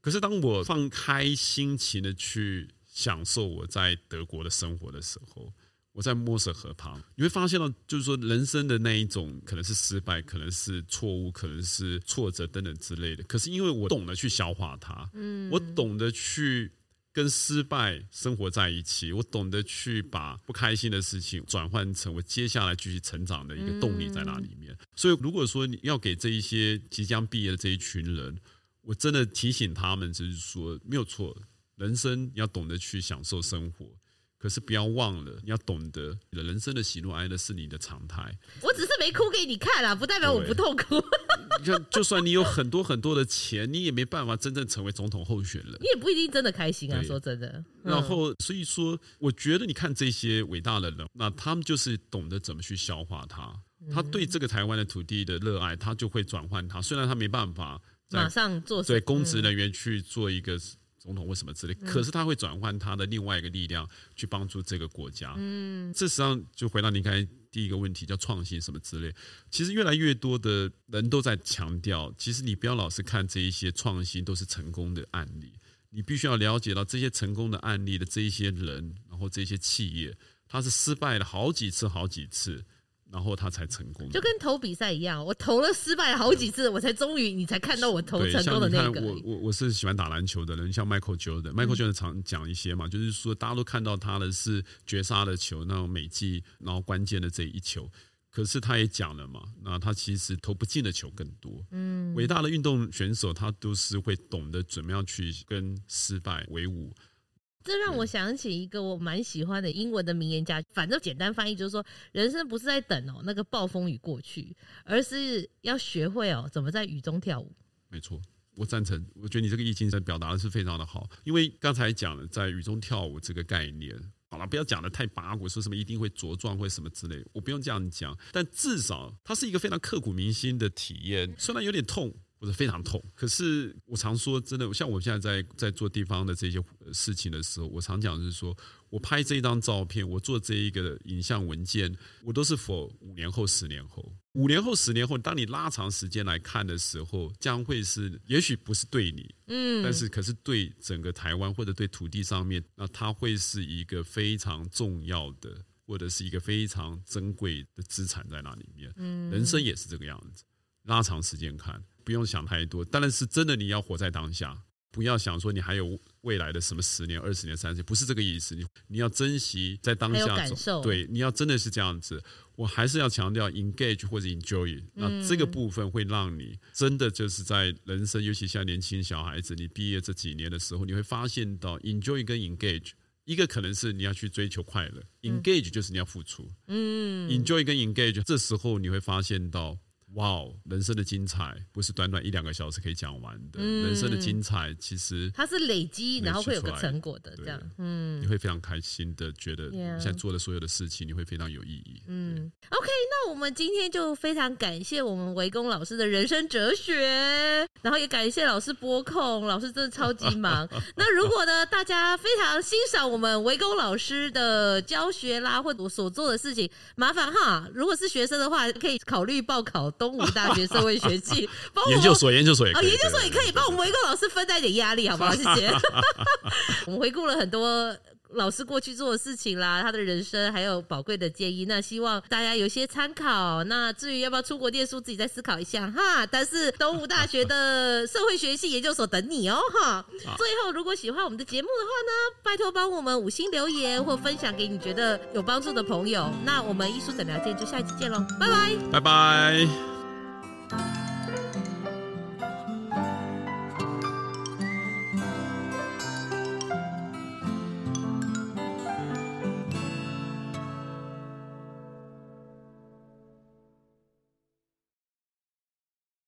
可是当我放开心情的去享受我在德国的生活的时候，我在莫瑟河旁，你会发现到，就是说人生的那一种可能是失败，可能是错误，可能是挫折等等之类的。可是因为我懂得去消化它，我懂得去。跟失败生活在一起，我懂得去把不开心的事情转换成我接下来继续成长的一个动力在那里面。嗯、所以，如果说你要给这一些即将毕业的这一群人，我真的提醒他们，就是说没有错，人生要懂得去享受生活。可是不要忘了，你要懂得，人生的喜怒哀乐是你的常态。我只是没哭给你看啦，不代表我不痛苦。你看，就算你有很多很多的钱，你也没办法真正成为总统候选人。你也不一定真的开心啊，说真的。嗯、然后，所以说，我觉得你看这些伟大的人，那他们就是懂得怎么去消化它。他对这个台湾的土地的热爱，他就会转换它。虽然他没办法马上做对公职人员去做一个。总统为什么之类？可是他会转换他的另外一个力量去帮助这个国家。嗯，这实际上就回到你刚才第一个问题，叫创新什么之类。其实越来越多的人都在强调，其实你不要老是看这一些创新都是成功的案例，你必须要了解到这些成功的案例的这一些人，然后这些企业，他是失败了好几次，好几次。然后他才成功，就跟投比赛一样，我投了失败好几次，我才终于你才看到我投成功的那个。我我我是喜欢打篮球的人，像 Michael Jordan，Michael Jordan 常讲一些嘛，就是说大家都看到他的是绝杀的球，那种美技，然后关键的这一球。可是他也讲了嘛，那他其实投不进的球更多。嗯，伟大的运动选手他都是会懂得怎么样去跟失败为伍。这让我想起一个我蛮喜欢的英文的名言家，反正简单翻译就是说，人生不是在等哦那个暴风雨过去，而是要学会哦怎么在雨中跳舞。没错，我赞成。我觉得你这个意境在表达的是非常的好，因为刚才讲了在雨中跳舞这个概念，好了，不要讲的太八股，说什么一定会茁壮或什么之类，我不用这样讲，但至少它是一个非常刻骨铭心的体验，虽然有点痛。或者非常痛，可是我常说，真的，像我现在在在做地方的这些事情的时候，我常讲就是说，我拍这一张照片，我做这一个影像文件，我都是 for 五年后、十年后，五年后、十年后，当你拉长时间来看的时候，将会是，也许不是对你，嗯，但是可是对整个台湾或者对土地上面，那它会是一个非常重要的，或者是一个非常珍贵的资产在那里面。嗯，人生也是这个样子，拉长时间看。不用想太多，当然是真的。你要活在当下，不要想说你还有未来的什么十年、二十年、三十年，不是这个意思。你你要珍惜在当下走，对，你要真的是这样子。我还是要强调 engage 或者 enjoy，那这个部分会让你真的就是在人生，尤其像年轻小孩子，你毕业这几年的时候，你会发现到 enjoy 跟 engage，一个可能是你要去追求快乐，engage 就是你要付出，嗯，enjoy 跟 engage，这时候你会发现到。哇哦，人生的精彩不是短短一两个小时可以讲完的。嗯、人生的精彩其实它是累积，然后会有个成果的，这样。嗯，你会非常开心的觉得你现在做的所有的事情，你会非常有意义。嗯，OK，那我们今天就非常感谢我们维公老师的人生哲学，然后也感谢老师播控，老师真的超级忙。那如果呢，大家非常欣赏我们维公老师的教学啦，或者我所做的事情，麻烦哈，如果是学生的话，可以考虑报考。东吴大学社会学系 研究所，研究所也可以，研究所也可以帮我们维公老师分担一点压力，好不好？谢谢。我们回顾了很多老师过去做的事情啦，他的人生还有宝贵的建议，那希望大家有些参考。那至于要不要出国念书，自己再思考一下哈。但是东吴大学的社会学系研究所等你哦哈。最后，如果喜欢我们的节目的话呢，拜托帮我们五星留言或分享给你觉得有帮助的朋友。那我们艺术诊疗间就下一期见喽，拜拜，拜拜。Thank you.